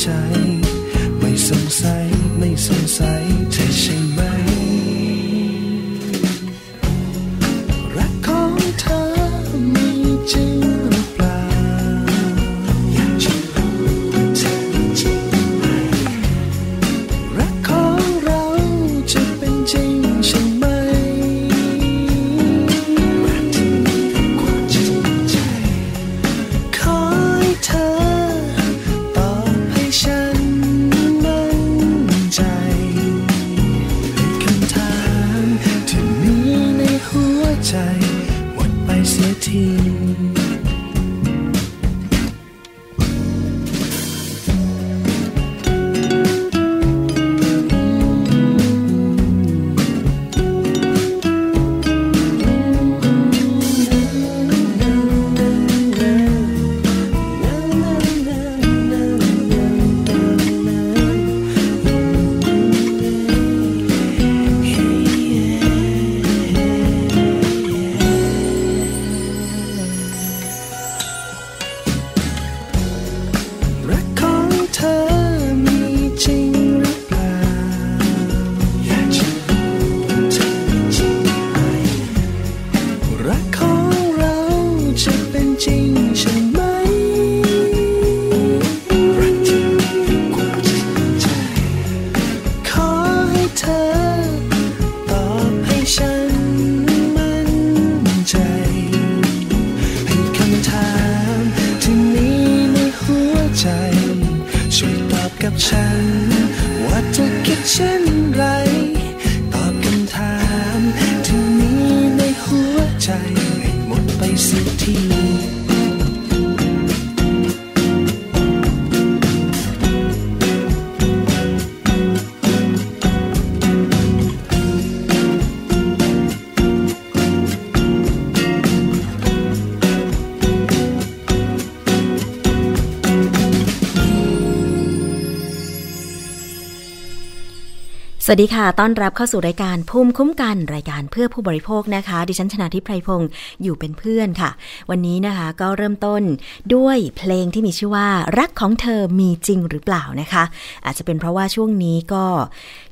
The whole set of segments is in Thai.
ใจ ไม่สงสัยไม่สงสัยเธอใช่ไหม ฉัน ว่าเธอคิดเช่น วัสดีค่ะ ต้อนรับเข้าสู่รายการภูมิคุ้มกันรายการเพื่อผู้บริโภคนะคะ ดิฉันชนะทิพไพรพงศ์อยู่เป็นเพื่อนค่ะ วันนี้นะคะก็เริ่มต้นด้วยเพลงที่มีชื่อว่า รักของเธอมีจริงหรือเปล่านะคะ อาจจะเป็นเพราะว่าช่วงนี้ก็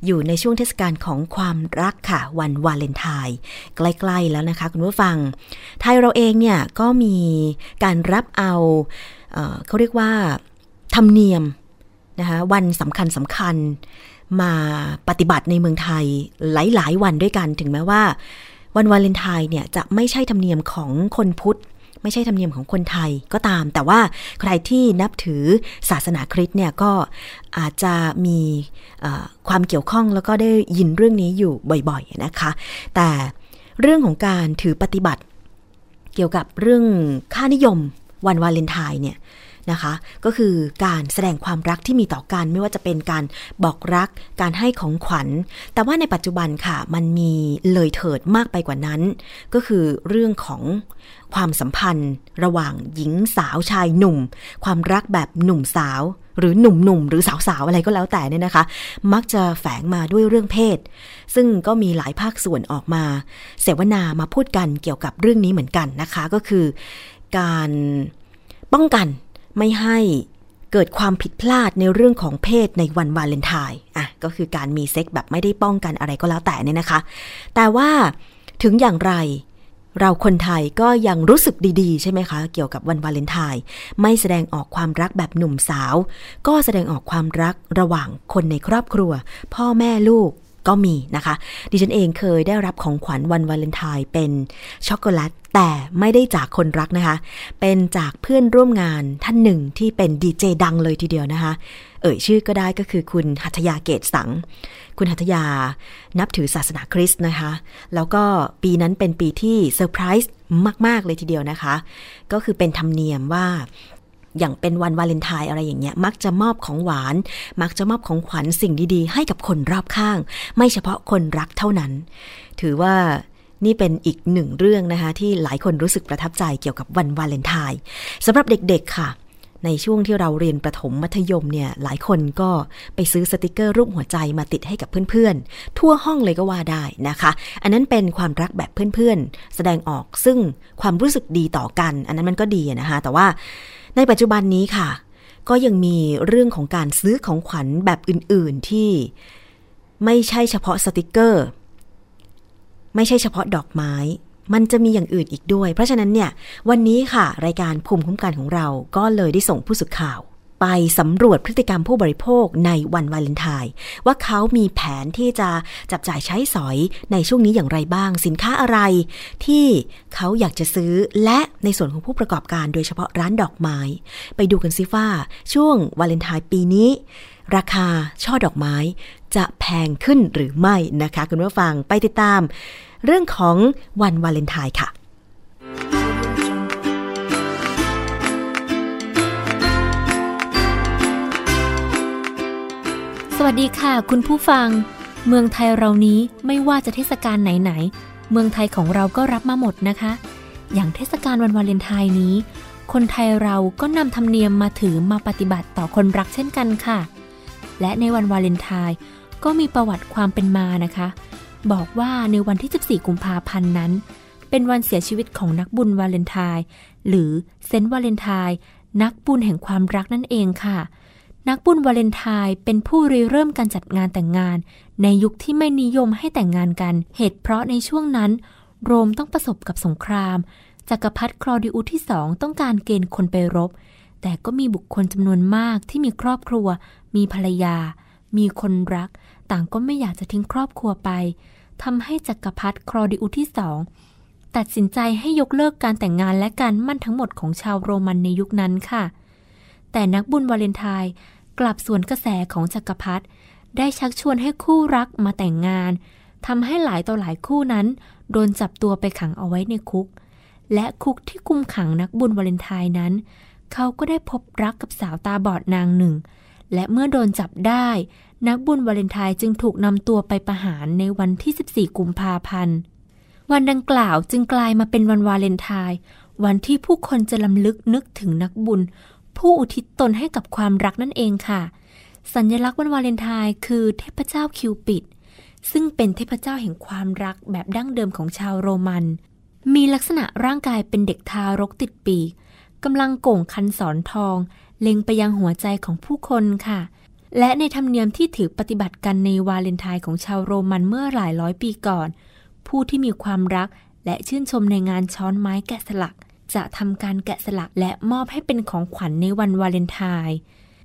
อยู่ในช่วงเทศกาลของความรักค่ะ วันวาเลนไทน์ใกล้ๆแล้วนะคะ คุณผู้ฟัง ไทยเราเองเนี่ยก็มีการรับเอาเอ่อเขาเรียกว่าธรรมเนียมนะคะวันสำคัญสำคัญ มาปฏิบัติในเมืองไทยหลาย ๆ วันด้วยกันถึงแม้ว่า วันวาเลนไทน์เนี่ยจะไม่ใช่ธรรมเนียมของคนพุทธ ไม่ใช่ธรรมเนียมของคนไทยก็ตาม แต่ว่าใครที่นับถือศาสนาคริสต์เนี่ยก็อาจจะมีความเกี่ยวข้องแล้วก็ได้ยินเรื่องนี้อยู่บ่อย ๆ นะคะ แต่เรื่องของการถือปฏิบัติ เกี่ยวกับเรื่องค่านิยมวันวาเลนไทน์เนี่ย นะคะ ก็คือการแสดงความรักที่มีต่อกันไม่ว่าจะเป็นการบอกรัก การให้ของขวัญ แต่ว่าในปัจจุบันค่ะ มันมีเลยเถิดมากไปกว่านั้น ก็คือเรื่องของความสัมพันธ์ ระหว่างหญิงสาวชายหนุ่ม ความรักแบบหนุ่มสาว หรือหนุ่มหนุ่มหรือสาวสาวอะไรก็แล้วแต่เนี่ยนะคะ มักจะแฝงมาด้วยเรื่องเพศ ซึ่งก็มีหลายภาคส่วนออกมา เสวนามาพูดกันเกี่ยวกับเรื่องนี้เหมือนกันนะคะ ก็คือ การป้องกัน ไม่ให้เกิดความผิดพลาดในเรื่องของเพศในวันวาเลนไทน์อะก็คือการมีเซ็กแบบไม่ได้ป้องกันอะไรก็แล้วแต่เนี่ยนะคะ แต่ว่าถึงอย่างไรเราคนไทยก็ยังรู้สึกดีๆ ใช่ไหมคะ เกี่ยวกับวันวาเลนไทน์ไม่แสดงออกความรักแบบหนุ่มสาว ก็แสดงออกความรักระหว่างคนในครอบครัว พ่อแม่ลูกก็มีนะคะ ดิฉันเองเคยได้รับของขวัญวันวาเลนไทน์เป็นช็อกโกแลต แต่ไม่ได้จากคนรักนะคะ เป็นจากเพื่อนร่วมงานท่านหนึ่งที่เป็นดีเจดังเลยทีเดียวนะคะ เอ่ยชื่อก็ได้ก็คือคุณหัทยาเกษสังข์ คุณหัทยานับถือศาสนาคริสต์นะคะ แล้วก็ปีนั้นเป็นปีที่เซอร์ไพรส์มาก ๆ เลยทีเดียวนะคะ ก็คือเป็นธรรมเนียมว่าอย่างเป็นวันวาเลนไทน์อะไรอย่างเงี้ย มักจะมอบของหวาน มักจะมอบของขวัญสิ่งดีๆ ให้กับคนรอบข้าง ไม่เฉพาะคนรักเท่านั้น ถือว่า นี่เป็นอีกหนึ่งเรื่องนะคะ ที่หลายคนรู้สึกประทับใจเกี่ยวกับวันวาเลนไทน์สำหรับเด็กๆค่ะ ในช่วงที่เราเรียนประถมมัธยมเนี่ย หลายคนก็ไปซื้อสติกเกอร์รูปหัวใจมาติดให้กับเพื่อนๆ ทั่วห้องเลยก็ว่าได้นะคะ อันนั้นเป็นความรักแบบเพื่อนๆ แสดงออกซึ่งความรู้สึกดีต่อกัน อันนั้นมันก็ดีนะคะ แต่ว่าในปัจจุบันนี้ค่ะ ก็ยังมีเรื่องของการซื้อของขวัญแบบอื่นๆที่ไม่ใช่เฉพาะสติกเกอร์ ไม่ใช่เฉพาะดอกไม้ มันจะมีอย่างอื่นอีกด้วย เพราะฉะนั้นเนี่ยวันนี้ค่ะ รายการภูมิคุ้มกันของเราก็เลยได้ส่งผู้สื่อข่าว ไปสำรวจพฤติกรรมผู้บริโภคในวันวาเลนไทน์ว่าเขามีแผนที่จะจับจ่ายใช้สอยในช่วงนี้อย่างไรบ้าง สินค้าอะไร ที่เขาอยากจะซื้อและในส่วนของผู้ประกอบการโดยเฉพาะร้านดอกไม้ ไปดูกันซิว่าช่วงวาเลนไทน์ปีนี้ราคาช่อดอกไม้ จะแพงขึ้นหรือไม่นะคะ คุณผู้ฟังไปติดตาม เรื่องของวันวาเลนไทน์ค่ะสวัสดีค่ะ คุณผู้ฟัง เมืองไทยเรานี้ไม่ว่าจะเทศกาลไหนๆ เมืองไทยของเราก็รับมาหมดนะคะ อย่างเทศกาลวันวาเลนไทน์นี้ คนไทยเราก็นำธรรมเนียมมาถือมาปฏิบัติต่อคนรักเช่นกันค่ะ และในวันวาเลนไทน์ ก็มีประวัติความเป็นมานะคะ บอกว่าในวันที่ 14 กุมภาพันธ์นั้น เป็นวันเสียชีวิตของนักบุญวาเลนไทน์หรือเซนต์วาเลนไทน์นักบุญแห่งความรักนั่นเองค่ะ นักบุญวาเลนไทน์เป็นผู้ริเริ่มการจัดงานแต่งงาน ในยุคที่ไม่นิยมให้แต่งงานกัน เหตุเพราะในช่วงนั้น โรมต้องประสบกับสงครามจักรพรรดิคลอดิอุสที่สองต้องการเกณฑ์คนไปรบ แต่ก็มีบุคคลจำนวนมากที่มีครอบครัว มีภรรยา มีคนรัก ต่างก็ไม่อยากจะทิ้งครอบครัวไปทำให้จักรพรรดิคลอดิอุสที่สองตัดสินใจให้ยกเลิกการแต่งงานและการมั่นทั้งหมดของชาวโรมันในยุคนั้นค่ะ แต่นักบุญวาเลนไทน์กลับสวนกระแสของจักรพรรดิได้ชักชวนให้คู่รักมาแต่งงานทำให้หลายต่อหลายคู่นั้น โดนจับตัวไปขังเอาไว้ในคุก และคุกที่คุมขังนักบุญวาเลนไทน์นั้น เขาก็ได้พบรักกับสาวตาบอดนางหนึ่ง และเมื่อโดนจับได้ นักบุญวาเลนไทน์จึงถูกนำตัวไปประหารในวันที่ 14 กุมภาพันธ์ วันดังกล่าวจึงกลายมาเป็นวันวาเลนไทน์วันที่ผู้คนจะลำลึกนึกถึงนักบุญ ผู้อุทิศตนให้กับความรักนั่นเองค่ะ สัญลักษณ์วันวาเลนไทน์คือเทพเจ้าคิวปิด ซึ่งเป็นเทพเจ้าแห่งความรักแบบดั้งเดิมของชาวโรมัน มีลักษณะร่างกายเป็นเด็กทารกติดปีกกำลังโก่งคันสอนทอง เล็งไปยังหัวใจของผู้คนค่ะ และในธรรมเนียมที่ถือปฏิบัติกันในวาเลนไทน์ของชาวโรมันเมื่อหลายร้อยปีก่อน ผู้ที่มีความรักและชื่นชมในงานช้อนไม้แกะสลัก จะทำการแกะสลักและมอบให้เป็นของขวัญในวันวาเลนไทน์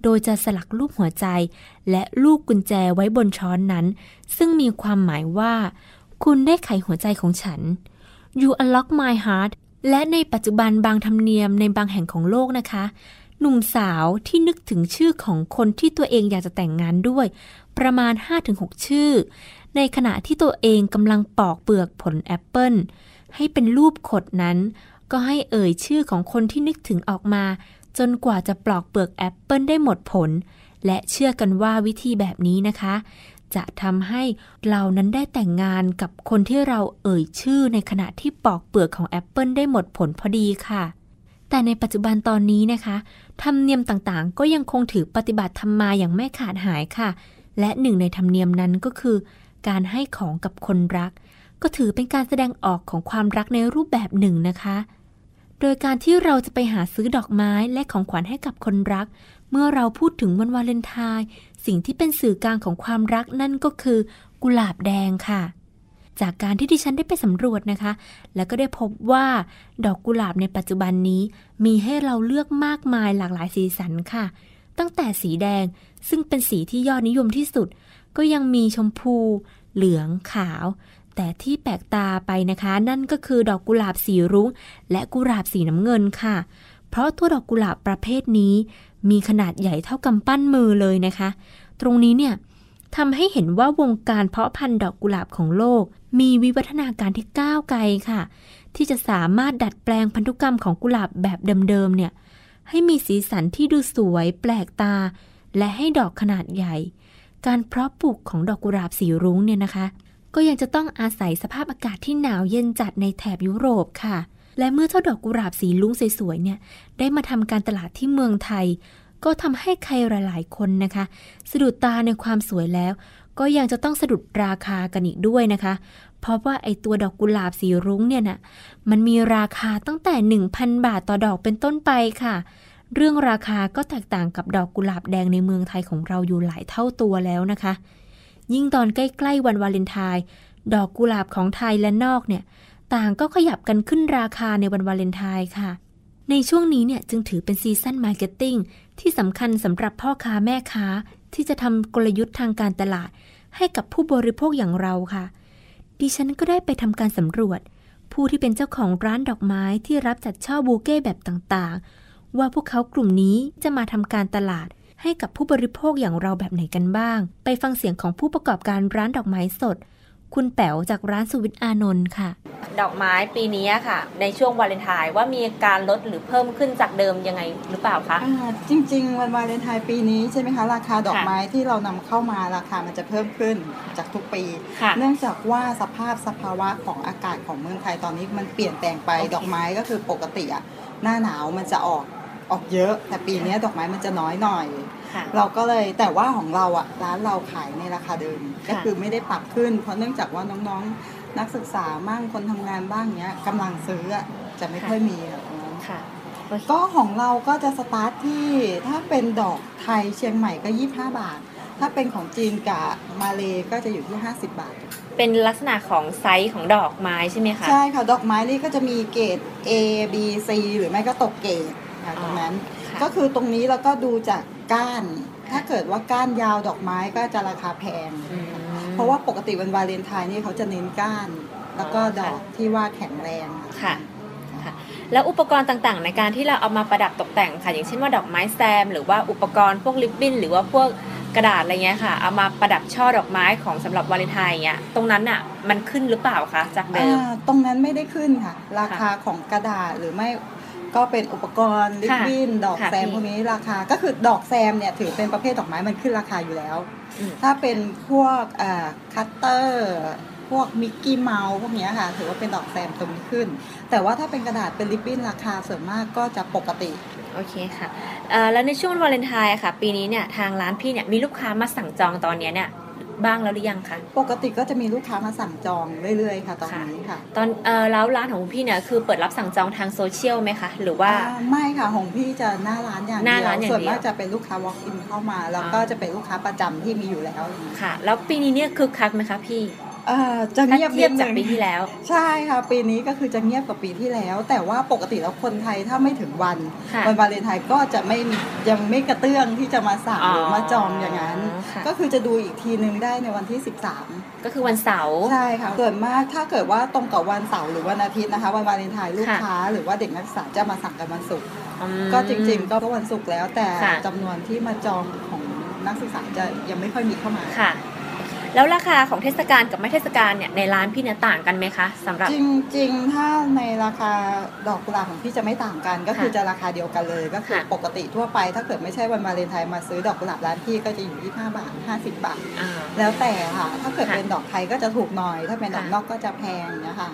โดยจะสลักรูปหัวใจ และลูกกุญแจไว้บนช้อนนั้น ซึ่งมีความหมายว่า คุณได้ไขหัวใจของฉัน You unlock my heart และในปัจจุบันบางธรรมเนียมในบางแห่งของโลกนะคะ หนุ่มสาวที่นึกถึงชื่อของคนที่ตัวเองอยากจะแต่งงานด้วย ประมาณ 5-6 ชื่อ ในขณะที่ตัวเองกำลังปอกเปลือกผลแอปเปิลให้เป็นรูปขดนั้น ก็ให้เอ่ยชื่อของคนที่นึกถึงออกมา จนกว่าจะปอกเปลือกแอปเปิลได้หมดผล และเชื่อกันว่าวิธีแบบนี้นะคะ จะทำให้เรานั้นได้แต่งงานกับคนที่เราเอ่ยชื่อในขณะที่ปอกเปลือกของแอปเปิลได้หมดผลพอดีค่ะแต่ในปัจจุบันตอนนี้นะคะ ธรรมเนียมต่างๆ ก็ยังคงถือปฏิบัติธรรมมาอย่างไม่ขาดหายค่ะ และหนึ่งในธรรมเนียมนั้นก็คือ การให้ของกับคนรัก ก็ถือเป็นการแสดงออกของความรักในรูปแบบหนึ่งนะคะ โดยการที่เราจะไปหาซื้อดอกไม้และของขวัญให้กับคนรัก เมื่อเราพูดถึงวันวาเลนไทน์สิ่งที่เป็นสื่อกลางของความรักนั่นก็คือ กุหลาบแดงค่ะ จากการที่ดิฉันได้ไปสำรวจนะคะ แล้วก็ได้พบว่าดอกกุหลาบในปัจจุบันนี้ มีให้เราเลือกมากมายหลากหลายสีสันค่ะ ตั้งแต่สีแดงซึ่งเป็นสีที่ยอดนิยมที่สุด ก็ยังมีชมพู เหลืองขาว แต่ที่แปลกตาไปนะคะ นั่นก็คือดอกกุหลาบสีรุ้ง และกุหลาบสีน้ำเงินค่ะ เพราะตัวดอกกุหลาบประเภทนี้ มีขนาดใหญ่เท่ากำปั้นมือเลยนะคะ ตรงนี้เนี่ย ทำให้เห็นว่าวงการเพาะพันธุ์ดอกกุหลาบของโลก มีวิวัฒนาการที่ก้าวไกลค่ะ ที่จะสามารถดัดแปลงพันธุกรรมของกุหลาบแบบเดิมๆเนี่ย ให้มีสีสันที่ดูสวยแปลกตา และให้ดอกขนาดใหญ่ การเพาะปลูกของดอกกุหลาบสีรุ้งเนี่ยนะคะ ก็ยังจะต้องอาศัยสภาพอากาศที่หนาวเย็นจัดในแถบยุโรปค่ะ และเมื่อเจ้าดอกกุหลาบสีลุ้งสวยๆเนี่ยได้มาทำการตลาดที่เมืองไทย ก็ทำให้ใครหลายๆคนนะคะ สะดุดตาในความสวยแล้ว ก็ยังจะต้องสะดุดราคากันอีกด้วยนะคะ เพราะว่าไอตัวดอกกุหลาบสีรุ้งเนี่ยนะมันมีราคาตั้งแต่ 1,000 บาทต่อดอกเป็นต้นไปค่ะ เรื่องราคาก็แตกต่างกับดอกกุหลาบแดงในเมืองไทยของเราอยู่หลายเท่าตัวแล้วนะคะ ยิ่งตอนใกล้ๆวันวาเลนไทน์ดอกกุหลาบของไทยและนอกเนี่ย ต่างก็ขยับกันขึ้นราคาในวันวาเลนไทน์ค่ะ ในช่วงนี้เนี่ยจึงถือเป็น season marketing ที่สำคัญสำหรับพ่อค้าแม่ค้าที่จะทำกลยุทธ์ทางการตลาด ให้กับผู้บริโภคอย่างเราค่ะ ดิฉันก็ได้ไปทำการสำรวจ ผู้ที่เป็นเจ้าของร้านดอกไม้ที่รับจัดช่อบูเก้แบบต่างๆ ว่าพวกเขากลุ่มนี้จะมาทำการตลาดให้กับผู้บริโภคอย่างเราแบบไหนกันบ้าง ไปฟังเสียงของผู้ประกอบการร้านดอกไม้สด คุณแป๋วจากร้านสุวิทย์อานนท์ค่ะ ดอกไม้ปีนี้ค่ะ ในช่วงวาเลนไทน์ว่ามีการลดหรือเพิ่มขึ้นจากเดิมยังไงหรือเปล่าคะอ่าจริง ๆ วันวาเลนไทน์ปีนี้ใช่ไหมคะราคาดอกไม้ที่เรานำเข้ามาราคามันจะเพิ่มขึ้นจากทุกปีค่ะเนื่องจากว่าสภาพสภาวะของอากาศของเมืองไทยตอนนี้มันเปลี่ยนแปลงไปโอเคดอกไม้ก็คือปกติอะหน้าหนาวมันจะออกออกเยอะ แต่ปีนี้ดอกไม้มันจะน้อยหน่อยค่ะ เราก็เลยแต่ว่าของเราอะร้านเราขายในราคาเดิมค่ะก็คือไม่ได้ปรับขึ้น เพราะเนื่องจากว่าน้องๆนักศึกษาบ้างคนทำงานบ้างเนี้ยกำลังซื้ออะจะไม่ค่อยมีอะตรงนั้นค่ะก็ของเราก็จะสตาร์ทที่ถ้าเป็นดอกไทยเชียงใหม่ก็ 25 บาท ถ้าเป็นของจีนกับมาเลก็จะอยู่ที่ 50 บาท เป็นลักษณะของไซส์ของดอกไม้ใช่ไหมคะ ใช่ค่ะ ดอกไม้นี่ก็จะมีเกรด A B C หรือไม่ก็ตกเกรดค่ะตรงนั้นค่ะก็คือตรงนี้เราก็ดูจาก ก้าน ถ้าเกิดว่าก้านยาวดอกไม้ก็จะราคาแพงอืมเพราะว่าปกติวันวาเลนไทน์นี่เขาจะเน้นก้าน แล้วก็อ๋อดค่ะอกที่ว่าแข็งแรงค่ะแล้วอุปกรณ์ต่างๆ ในการที่เราเอามาประดับตกแต่งค่ะ อย่างเช่นว่าดอกไม้แซม หรือว่าอุปกรณ์พวกริบบิ้นหรือว่าพวกกระดาษอะไรเงี้ยค่ะ เอามาประดับช่อดอกไม้ของสำหรับวาเลนไทน์เงี้ยตรงนั้นอะมันขึ้นหรือเปล่าคะจากเดิมอ่าตรงนั้นไม่ได้ขึ้นค่ะ ราคาของกระดาษหรือไม่ ก็เป็นอุปกรณ์ลิบบิ้นดอกค่ะแซมพี่พวกนี้ราคา ก็คือดอกแซมเนี่ยถือเป็นประเภทดอกไม้มันขึ้นราคาอยู่แล้วอืมถ้าเป็นพวกอ่าคัตเตอร์พวกมิกกี้เมาส์พวกเนี้ยค่ะ ถือว่าเป็นดอกแซมตรงนี้ขึ้น แต่ว่าถ้าเป็นกระดาษเป็นริบบิ้นราคาส่วนมากก็จะปกติโอเคค่ะเอ่อแล้วในช่วงวันวาเลนไทน์อะค่ะ ปีนี้เนี่ยทางร้านพี่เนี่ยมีลูกค้ามาสั่งจองตอนเนี้ยเนี่ย บ้างแล้วหรือยังคะปกติก็จะมีลูกค้ามาสั่งจองเรื่อยๆค่ะตอนนี้ค่ะ ตอนเอ่อแล้วร้านของคุณพี่เนี่ยคือเปิดรับสั่งจองทางโซเชียลไหมคะหรือว่าอ่าไม่ค่ะของพี่จะหน้าร้านอย่างเดียว หน้าร้านอย่างส่วนเดียวส่วนมากจะเป็นลูกค้า walk in เข้ามา แล้วก็อ่าจะเป็นลูกค้าประจำที่มีอยู่แล้วค่ะ แล้วปีนี้เนี่ยคึกคักไหมคะพี่เอ่อ จะถ้าเงียบเทียบนิดจากนึงปีที่แล้ว ใช่ค่ะ ปีนี้ก็คือจะเงียบกว่าปีที่แล้ว แต่ว่าปกติแล้วคนไทยถ้าไม่ถึงวันค่ะวันวาเลนไทน์ก็จะไม่มียังไม่กระเตื้องที่จะมาสั่งอ๋อหรือมาจองอย่างนั้นค่ะก็คือจะดูอีกทีนึงได้ในวันที่ก็คือวันเสาร์13ใช่ค่ะส่วนมากถ้าเกิดว่าตรงกับวันเสาร์หรือวันอาทิตย์นะคะ วันวาเลนไทน์ลูกค่ะค้า หรือว่าเด็กนักศึกษาจะมาสั่งกันวันศุกร์อืมก็จริง ๆ ก็วันศุกร์แล้วแต่ค่ะจำนวนที่มาจองของนักศึกษาจะยังไม่ค่อยมีเข้ามาค่ะ แล้วราคาของเทศกาลกับไม่เทศกาลเนี่ยในร้านพี่เนี่ยต่างกันไหมคะสำหรับ จริงๆ ถ้าในราคาดอกกุหลาบของพี่จะไม่ต่างกัน ก็คือจะราคาเดียวกันเลย ก็คือค่ะ ปกติทั่วไป ถ้าเกิดไม่ใช่วันวาเลนไทน์มาซื้อดอกกุหลาบร้านพี่ก็จะอยู่ที่5บาท50 บาท อ่า แล้วแต่ค่ะ ถ้าเกิดค่ะเป็นดอกไทยก็จะถูกหน่อย ถ้าเป็นดอกค่ะ นอกก็จะแพงนะคะ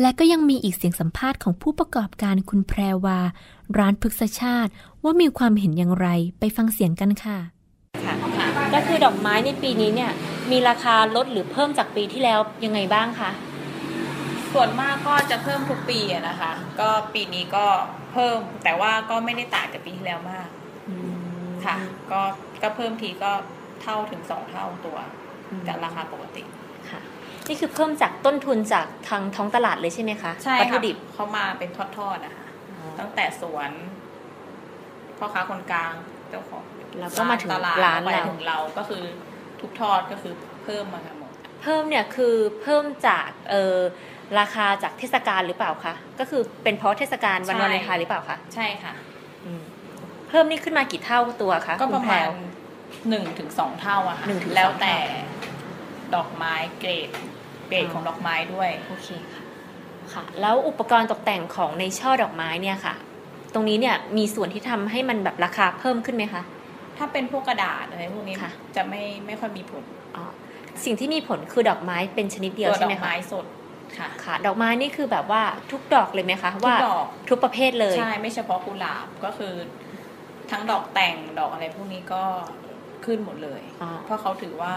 และก็ยังมีอีกเสียงสัมภาษณ์ของผู้ประกอบการคุณแพรวา ร้านพฤกษชาติว่ามีความเห็นอย่างไรไปฟังเสียงกันค่ะ ค่ะ ก็คือดอกไม้ในปีนี้เนี่ยมีราคาลดหรือเพิ่มจากปีที่แล้วยังไงบ้างคะ ส่วนมากก็จะเพิ่มทุกปีอะนะคะ ก็ปีนี้ก็เพิ่มแต่ว่าก็ไม่ได้ต่างจากปีที่แล้วมากค่ะ ก็ก็เพิ่มทีก็เท่าถึงสองเท่าตัวจากราคาปกติค่ะ นี่คือเพิ่มจากต้นทุนจากทางท้องตลาดเลยใช่ไหมคะใช่วัตถุค่ะดิบเขามาเป็นทอดๆนะคะตั้งแต่สวนพ่อค้าคนกลางเจ้าของ แล้วก็มาถึงตลาดร้านไปเราถึงเราก็คือทุกทอดก็คือเพิ่มมากันหมด เพิ่มเนี่ยคือเพิ่มจากเออราคาจากเทศกาลหรือเปล่าคะก็คือเป็นเพราะเทศกาลวันใช่วาเลนไทน์หรือเปล่าคะใช่ค่ะอืมเพิ่มนี่ขึ้นมากี่เท่าตัวคะก็คุปณระแพรมาณวหนึ่งถึงสองเท่าอะค่ะหนึ่งถึงสองแล้วแต่เท่ดอกไม้เกรดเกรดของดอกไม้ด้วยโอเคค่ะค่ะแล้วอุปกรณ์ตกแต่งของในช่อดอกไม้เนี่ยค่ะ ตรงนี้เนี่ยมีส่วนที่ทำให้มันแบบราคาเพิ่มขึ้นไหมคะ ถ้าเป็นพวกกระดาษอะไรพวกนี้ค่ะจะไม่ไม่ค่อยมีผลอ๋อสิ่งที่มีผลคือดอกไม้เป็นชนิดเดียวตัวใช่ดอไหมกคะไม้สดค่ะค่ะ ดอกไม้นี่คือแบบว่าทุกดอกเลยไหมคะทุว่ากดอกทุกประเภทเลยใช่ไม่เฉพาะกุหลาบก็คือ ทั้งดอกแต่งดอกอะไรพวกนี้ก็ขึ้นหมดเลยอ๋อเพราะเขาถือว่า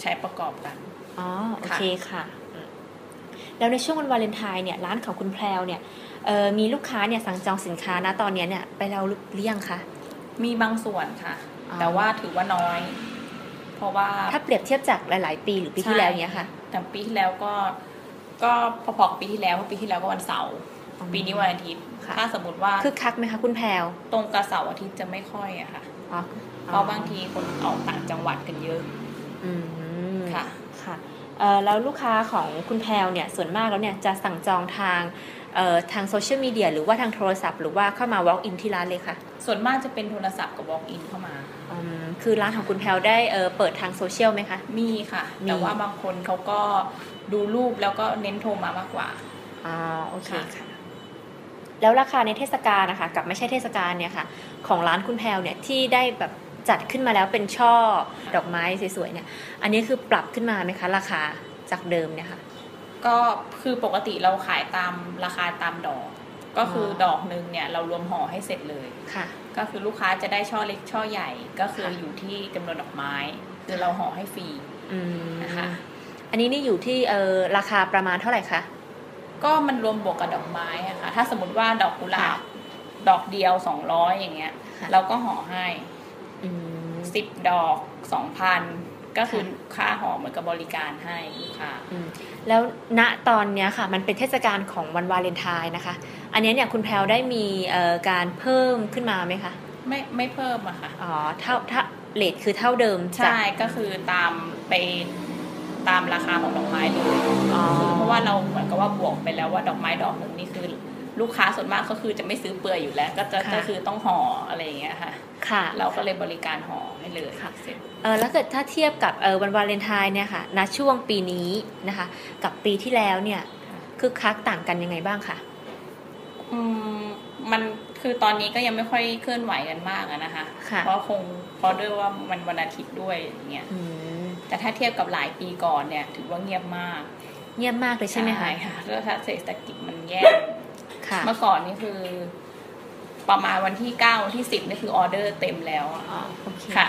ใช้ประกอบกันอ๋อโอเคค่ะอืมแล้วในช่วงวันวาเลนไทน์เนี่ยร้านของคุณแพรวเนี่ยเอ่อมีลูกค้าเนี่ยสั่งจองสินค้านะตอนเนี้ยเนี่ยไปแล้วหรือยังคะ มีบางส่วนค่ะอ๋อแต่ว่าถือว่าน้อย เพราะว่าถ้าเปรียบเทียบจากหลาย ๆ ปีหรือปีที่แล้วเนี่ยค่ะแต่ปีที่แล้วก็ก็พอๆกับปีที่แล้วเพราะปีที่แล้วก็วันเสาร์อ๋อปีนี้วันอาทิตย์ค่ะถ้าสมมติว่าคึกคักไหมคะคุณแพรวตรงกับเสาร์อาทิตย์จะไม่ค่อยอะค่ะอ๋อเพราะบางทีคนออกต่างจังหวัดกันเยอะอืมค่ะค่ะเอ่อแล้วลูกค้าของคุณแพรวเนี่ยส่วนมากแล้วเนี่ยจะสั่งจองทางเอ่อ ทางโซเชียลมีเดียหรือว่าทางโทรศัพท์ หรือว่าเข้ามา walk in ที่ร้านเลยค่ะ ส่วนมากจะเป็นโทรศัพท์กับ walk in เข้ามาอืมคือร้านของคุณแพรวได้เอ่อเปิดทางโซเชียลไหมคะ มีค่ะมีแต่ว่าบางคนเขาก็ดูรูปแล้วก็เน้นโทรมามากกว่าอ๋อโอเคค่ะค่ะ แล้วราคาในเทศกาลนะคะ กับไม่ใช่เทศกาลเนี่ยค่ะ ของร้านคุณแพรวเนี่ยที่ได้แบบจัดขึ้นมาแล้วเป็นช่อดอกไม้สวยๆเนี่ย อันนี้คือปรับขึ้นมาไหมคะ ราคาจากเดิมเนี่ยค่ะ ก็คือปกติเราขายตามราคาตามดอก ก็คือออดอกหนึ่งเนี่ยเรารวมห่อให้เสร็จเลยค่ะ ก็คือลูกค้าจะได้ช่อเล็กช่อใหญ่ก็คือค่ะอยู่ที่จำนวนดอกไม้ คือเราห่อให้ฟรีอืมนะคะอันนี้นี่อยู่ที่เอ่อราคาประมาณเท่าไหร่คะก็มันรวมบวกกับดอกไม้อะค่ะถ้าสมมติว่าดอกกุหลาบดอกเดียวสองร้อยอย่างเงี้ยค่ะเราก็ห่อให้อืมสิบดอกสองพันก็คือค่ะค่าห่อเหมือนกับบริการให้ลูกค้าอืม แล้วณตอนเนี้ยค่ะมันเป็นเทศกาลของวันวาเลนไทน์นะคะ อันเนี้ยเนี่ยคุณแพรวได้มีเอ่อการเพิ่มขึ้นมาไหมคะไม่ไม่เพิ่มอะค่ะอ๋อเท่าถ้าเลทคือเท่าเดิมจากใช่ก็คือตามไปตามราคาของดอกไม้เลยอ๋อคือเพราะว่าเราเหมือนกับว่าบวกไปแล้วว่าดอกไม้ดอกหนึ่งนี่คือ ลูกค้าส่วนมากก็คือจะไม่ซื้อเปลือยอยู่แล้ว ก็จะก็คือต้องห่ออะไรอย่างเงี้ยค่ะ ค่ะ เราก็เลยบริการห่อให้เลยค่ะเสร็จเออแล้วเกิดถ้าเทียบกับเออวันวาเลนไทน์เนี่ยค่ะณช่วงปีนี้นะคะ กับปีที่แล้วเนี่ยคือคักต่างกันยังไงบ้างคะอืมมันคือตอนนี้ก็ยังไม่ค่อยเคลื่อนไหวกันมากอะนะคะค่ะเพราะคงเพราะด้วยว่ามันวันอาทิตย์ด้วยอย่างเงี้ยอืมแต่ถ้าเทียบกับหลายปีก่อนเนี่ย ถือว่าเงียบมาก เงียบมากเลยใช่ไหมคะค่ะเรื่องเศรษฐกิจมันแย่ ค่ะเมื่อก่อนนี่คือ ประมาณวันที่เก้าวันที่สิบนี่คือออเดอร์เต็มแล้วอะอ๋อโอเคค่ะ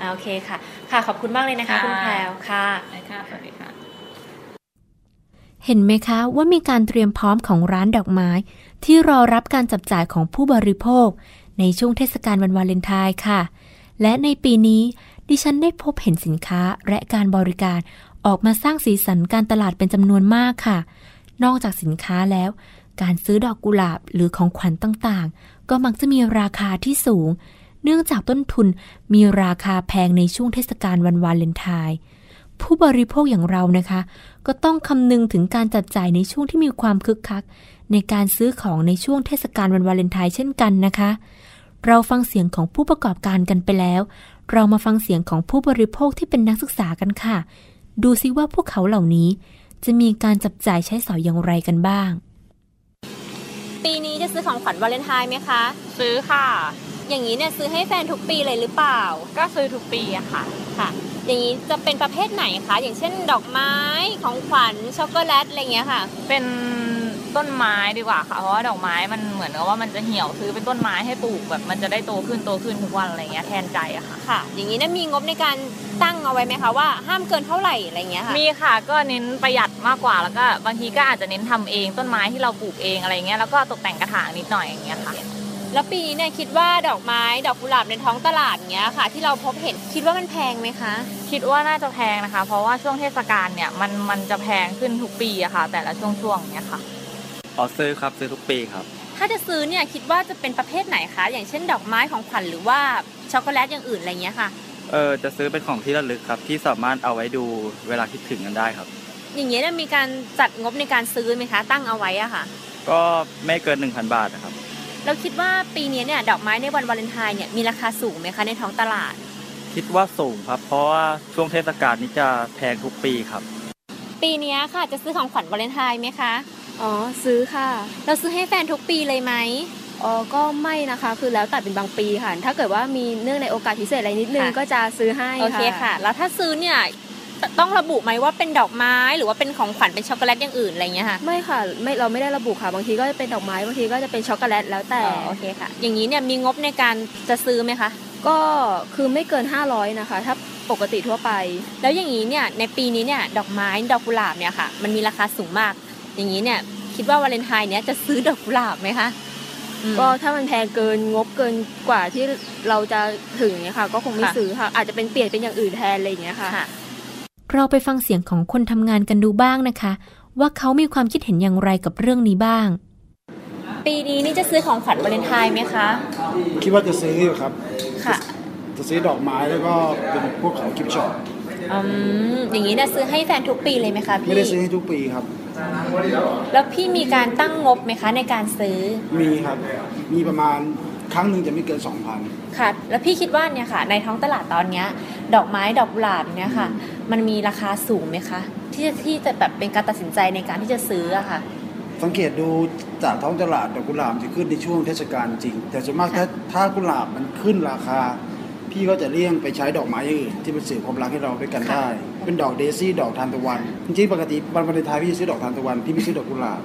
อ่าโอเคค่ะ ค่ะขอบคุณมากเลยนะคะ ค่ะ คุณแพรวค่ะ ได้ค่ะสวัสดีค่ะ เห็นไหมคะว่ามีการเตรียมพร้อมของร้านดอกไม้ ที่รอรับการจับจ่ายของผู้บริโภค ในช่วงเทศกาลวันวาเลนไทน์ค่ะ และในปีนี้ ดิฉันได้พบเห็นสินค้าและการบริการ ออกมาสร้างสีสันการตลาดเป็นจำนวนมากค่ะ นอกจากสินค้าแล้ว การซื้อดอกกุหลาบหรือของขวัญต่างๆ ก็มักจะมีราคาที่สูง เนื่องจากต้นทุนมีราคาแพงในช่วงเทศกาลวันวาเลนไทน์ผู้บริโภคอย่างเรานะคะ ก็ต้องคำนึงถึงการจัดจ่ายในช่วงที่มีความคึกคัก ในการซื้อของในช่วงเทศกาลวันวาเลนไทน์เช่นกันนะคะ เราฟังเสียงของผู้ประกอบการกันไปแล้ว เรามาฟังเสียงของผู้บริโภคที่เป็นนักศึกษากันค่ะ ดูซิว่าพวกเขาเหล่านี้ จะมีการจับจ่ายใช้สอยอย่างไรกันบ้าง ปีนี้จะซื้อของขวัญวาเลนไทน์ไหมคะ ซื้อค่ะ อย่างนี้เนี่ยซื้อให้แฟนทุกปีเลยหรือเปล่า ก็ซื้อทุกปีอะค่ะ ค่ะ อย่างนี้จะเป็นประเภทไหนคะ อย่างเช่น ดอกไม้ ของขวัญ ช็อกโกแลต อะไรเงี้ยค่ะ เป็นต้นไม้ดีกว่าค่ะ เพราะว่าดอกไม้มันเหมือนกับว่ามันจะเหี่ยวซื้อเป็นต้นไม้ให้ปลูกแบบมันจะได้โตขึ้นโตขึ้นทุกวันอะไรเงี้ยแทนใจอะค่ะ ค่ะ อย่างนี้เนี่ยมีงบในการตั้งเอาไว้ไหมคะว่าห้ามเกินเท่าไหร่อะไรเงี้ยค่ะ มีค่ะก็เน้นประหยัด มากกว่าแล้วก็บางทีก็อาจจะเน้นทำเองต้นไม้ที่เราปลูกเองอะไรเงี้ยแล้วก็ตกแต่งกระถางนิดหน่อยอย่างเงี้ยค่ะ แล้วปีนี้เนี่ยคิดว่าดอกไม้ดอกกุหลาบในท้องตลาดเงี้ยค่ะ ที่เราพบเห็นคิดว่ามันแพงไหมคะ คิดว่าน่าจะแพงนะคะ เพราะว่าช่วงเทศกาลเนี่ยมันมันจะแพงขึ้นทุกปีอะค่ะ แต่ละช่วงช่วงๆเนี้ยค่ะอ๋อซื้อครับซื้อทุกปีครับ ถ้าจะซื้อเนี่ยคิดว่าจะเป็นประเภทไหนคะอย่างเช่น ดอกไม้ของขวัญหรือว่าช็อกโกแลตอย่างอื่นอะไรเงี้ยค่ะเออจะซื้อเป็นของที่ระลึกครับ ที่สามารถเอาไว้ดูเวลาคิดถึงกันได้ครับ อย่างเงี้ยเนี่ยมีการจัดงบในการซื้อไหมคะ ตั้งเอาไว้อะค่ะ ก็ไม่เกิน 1,000 บาทนะครับ เราคิดว่าปีนี้เนี่ยดอกไม้ในวันวาเลนไทน์เนี่ยมีราคาสูงไหมคะในท้องตลาด คิดว่าสูงครับ เพราะว่าช่วงเทศกาลนี้จะแพงทุกปีครับ ปีเนี้ยค่ะจะซื้อของขวัญวาเลนไทน์ไหมคะ อ๋อซื้อค่ะ เราซื้อให้แฟนทุกปีเลยไหมอ๋อก็ไม่นะคะ คือแล้วแต่เป็นบางปีค่ะ ถ้าเกิดว่ามีเนื่องในโอกาสพิเศษอะไรนิดนึงค่ะก็จะซื้อให้โอเคค่ะ แล้วถ้าซื้อเนี่ย ต้องระบุไหมว่าเป็นดอกไม้หรือว่าเป็นของขวัญเป็นช็อกโกแลตอย่างอื่นอะไรเงี้ยค่ะไม่ค่ะไม่เราไม่ได้ระบุค่ะบางทีก็จะเป็นดอกไม้บางทีก็จะเป็นช็อกโกแลตแล้วแต่อ๋อโอเคค่ะ อย่างนี้เนี่ยมีงบในการจะซื้อไหมคะก็คือไม่เกิน 500 นะคะ ถ้าปกติทั่วไป แล้วอย่างนี้เนี่ยในปีนี้เนี่ยดอกไม้ดอกกุหลาบเนี่ยค่ะ มันมีราคาสูงมาก อย่างนี้เนี่ยคิดว่าวาเลนไทน์เนี่ยจะซื้อดอกกุหลาบไหมคะอืมก็ถ้ามันแพงเกินงบเกินกว่าที่เราจะถึงเนี่ยค่ะ ก็คงไม่ค่ะซื้อค่ะ อาจจะเป็นเปลี่ยนเป็นอย่างอื่นแทนอะไรอย่างเงี้ยค่ะค่ะ เราไปฟังเสียงของคนทำงานกันดูบ้างนะคะ ว่าเขามีความคิดเห็นอย่างไรกับเรื่องนี้บ้าง ปีนี้นี่จะซื้อของขวัญวาเลนไทน์ไหมคะ คิดว่าจะซื้ออยู่ครับ ค่ะ จะซื้อดอกไม้แล้วก็เป็นพวกของกิฟต์ช็อปอืมอย่างนี้เนี่ยซื้อให้แฟนทุกปีเลยไหมคะพี่ไม่ได้ซื้อให้ทุกปีครับ แล้วพี่มีการตั้งงบไหมคะในการซื้อ มีครับ มีประมาณครั้งหนึ่งจะไม่เกิน2,000ค่ะ แล้วพี่คิดว่าเนี่ยค่ะ ในท้องตลาดตอนเนี้ย ดอกไม้ดอกกุหลาบเนี่ยค่ะ มันมีราคาสูงไหมคะ ที่จะที่จะแบบเป็นการตัดสินใจในการที่จะซื้ออะค่ะ สังเกตดูจากท้องตลาดดอกกุหลาบจะขึ้นในช่วงเทศกาลจริง แต่ส่วนมากถ้าถ้ากุหลาบมันขึ้นราคา พี่ก็จะเลี่ยงไปใช้ดอกไม้อย่างอื่นที่เป็นสื่อความรักให้เราด้วยกันได้ เป็นดอกเดซี่ดอกทานตะวันจริงๆปกติวันวาเลนไทน์พี่จะซื้อดอกทานตะวันพี่ไม่ซื้อดอกกุหลาบ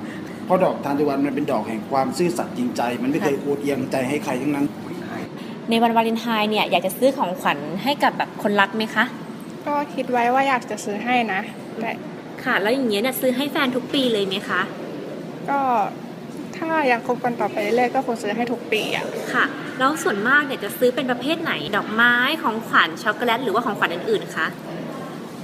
เพราะดอกทานตะวันมันเป็นดอกแห่งความซื่อสัตย์จริงใจ มันไม่เคยอวดเอียงใจให้ใครทั้งนั้น ในวันวาเลนไทน์เนี่ยอยากจะซื้อของขวัญให้กับแบบคนรักไหมคะ ก็คิดไว้ว่าอยากจะซื้อให้นะแต่ค่ะ แล้วอย่างเงี้ยเนี่ยซื้อให้แฟนทุกปีเลยไหมคะ ก็ถ้ายังคบกันต่อไปเรื่อยๆก็คงซื้อให้ทุกปีอะค่ะ แล้วส่วนมากเนี่ยจะซื้อเป็นประเภทไหน ดอกไม้ของขวัญช็อกโกแลตหรือว่าของขวัญอื่นๆคะ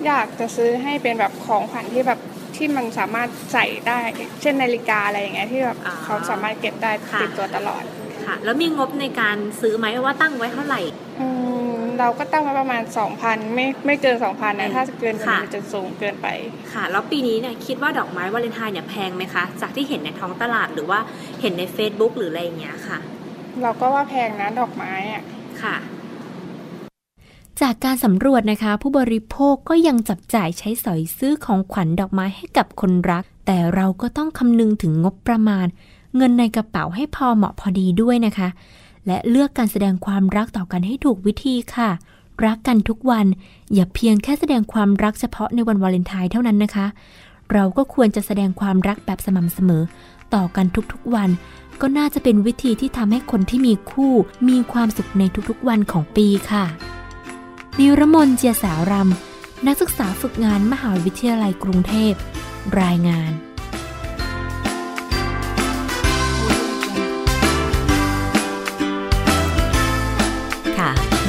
อยากจะซื้อให้เป็นแบบของขวัญที่แบบที่มันสามารถใส่ได้ เช่นนาฬิกาอะไรอย่างเงี้ยที่แบบอ่าเขาสามารถเก็บได้ค่ะติดตัวตลอด ค่ะ แล้วมีงบในการซื้อไหมว่าตั้งไว้เท่าไหร่อืมเราก็ตั้งไว้ประมาณ 2,000 ไม่ไม่เกิน 2,000นะถ้าเกินกว่าค่ะนี้มันจะสูงเกินไป ค่ะ แล้วปีนี้เนี่ยคิดว่าดอกไม้วาเลนไทน์เนี่ยแพงไหมคะ จากที่เห็นในท้องตลาดหรือว่าเห็นใน Facebook หรืออะไรอย่างเงี้ยค่ะ เราก็ว่าแพงนะดอกไม้อะค่ะจากการสำรวจนะคะ ผู้บริโภคก็ยังจับจ่ายใช้สอยซื้อของขวัญดอกไม้ให้กับคนรัก แต่เราก็ต้องคำนึงถึงงบประมาณ เงินในกระเป๋าให้พอเหมาะพอดีด้วยนะคะ และเลือกการแสดงความรักต่อกันให้ถูกวิธีค่ะ รักกันทุกวัน อย่าเพียงแค่แสดงความรักเฉพาะในวันวาเลนไทน์เท่านั้นนะคะ เราก็ควรจะแสดงความรักแบบสม่ำเสมอ ต่อกันทุกๆวัน ก็น่าจะเป็นวิธีที่ทำให้คนที่มีคู่ มีความสุขในทุกๆวันของปีค่ะนิรมนเจียสารำนักศึกษาฝึกงานมหาวิทยาลัยกรุงเทพ รายงาน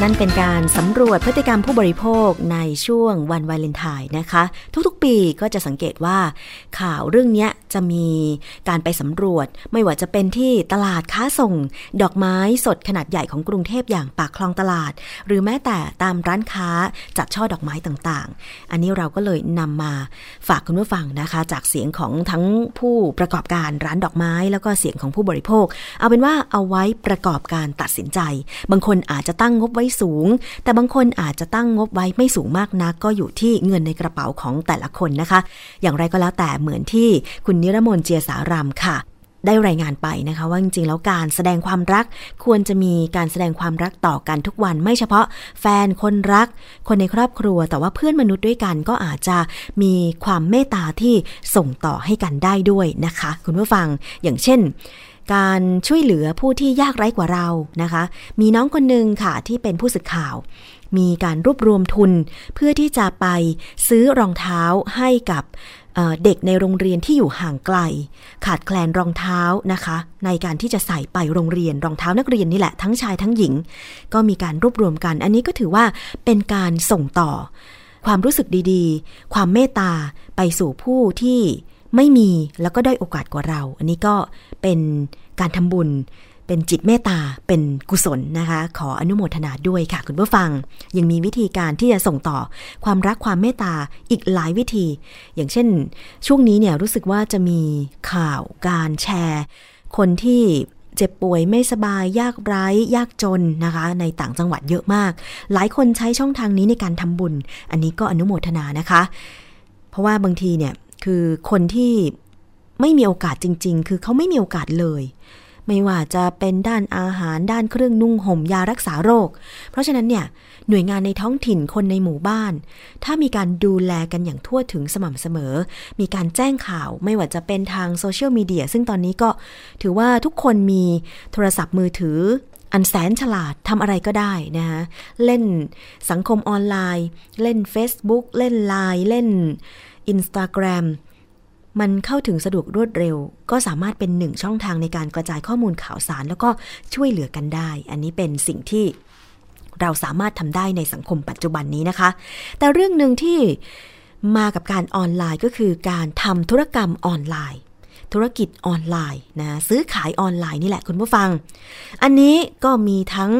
นั่นเป็นการสำรวจพฤติกรรมผู้บริโภคในช่วงวันวาเลนไทน์นะคะ ทุกๆปีก็จะสังเกตว่า ข่าวเรื่องนี้จะมีการไปสำรวจ ไม่ว่าจะเป็นที่ตลาดค้าส่ง ดอกไม้สดขนาดใหญ่ของกรุงเทพอย่างปากคลองตลาด หรือแม้แต่ตามร้านค้าจัดช่อดอกไม้ต่างๆ อันนี้เราก็เลยนำมาฝากคุณผู้ฟังนะคะ จากเสียงของทั้งผู้ประกอบการร้านดอกไม้ แล้วก็เสียงของผู้บริโภค เอาเป็นว่าเอาไว้ประกอบการตัดสินใจ บางคนอาจจะตั้งงบไว้สูง แต่บางคนอาจจะตั้งงบไว้ไม่สูงมากนัก ก็อยู่ที่เงินในกระเป๋าของแต่ละคนนะคะ อย่างไรก็แล้วแต่เหมือนที่คุณนิรมนเจียสารามค่ะได้รายงานไปนะคะว่าจริงๆ แล้วการแสดงความรัก ควรจะมีการแสดงความรักต่อกันทุกวัน ไม่เฉพาะแฟนคนรัก คนในครอบครัว แต่ว่าเพื่อนมนุษย์ด้วยกันก็อาจจะมีความเมตตาที่ส่งต่อให้กันได้ด้วยนะคะ คุณผู้ฟังอย่างเช่น การช่วยเหลือผู้ที่ยากไร้กว่าเรานะคะ มีน้องคนหนึ่งค่ะที่เป็นผู้สื่อข่าว มีการรวบรวมทุนเพื่อที่จะไปซื้อรองเท้าให้กับเเด็กในโรงเรียนที่อยู่ห่างไกล ขาดแคลนรองเท้านะคะ ในการที่จะใส่ไปโรงเรียนรองเท้านักเรียนนี่แหละทั้งชายทั้งหญิง ก็มีการรวบรวมกัน อันนี้ก็ถือว่าเป็นการส่งต่อ ความรู้สึกดีๆ ความเมตตาไปสู่ผู้ที่ ไม่มีแล้วก็ได้โอกาสกว่าเรา อันนี้ก็เป็นการทำบุญเป็นจิตเมตตาเป็นกุศลนะคะ ขออนุโมทนาด้วยค่ะคุณผู้ฟัง ยังมีวิธีการที่จะส่งต่อความรักความเมตตาอีกหลายวิธี อย่างเช่น ช่วงนี้เนี่ยรู้สึกว่าจะมีข่าวการแชร์ คนที่เจ็บป่วยไม่สบายยากไร้ยากจนนะคะ ในต่างจังหวัดเยอะมาก หลายคนใช้ช่องทางนี้ในการทำบุญ อันนี้ก็อนุโมทนานะคะ เพราะว่าบางทีเนี่ย คือคนที่ไม่มีโอกาสจริง ๆ คือเขาไม่มีโอกาสเลย ไม่ว่าจะเป็นด้านอาหารด้านเครื่องนุ่งห่มยารักษาโรค เพราะฉะนั้นเนี่ยหน่วยงานในท้องถิ่นคนในหมู่บ้าน ถ้ามีการดูแลกันอย่างทั่วถึงสม่ำเสมอ มีการแจ้งข่าวไม่ว่าจะเป็นทางโซเชียลมีเดียซึ่งตอนนี้ก็ถือว่าทุกคนมีโทรศัพท์มือถืออันแสนฉลาดทำอะไรก็ได้นะคะเล่นสังคมออนไลน์ เล่น Facebook เล่น Line เล่น Instagram มันเข้าถึงสะดวกรวดเร็ว ก็สามารถเป็นหนึ่งช่องทางในการกระจายข้อมูลข่าวสาร แล้วก็ช่วยเหลือกันได้ อันนี้เป็นสิ่งที่เราสามารถทำได้ในสังคมปัจจุบันนี้นะคะ แต่เรื่องหนึ่งที่มากับการออนไลน์ก็คือการทำธุรกรรมออนไลน์ ธุรกิจออนไลน์นะซื้อขายออนไลน์นี่แหละคุณผู้ฟัง อันนี้ก็มีทั้ง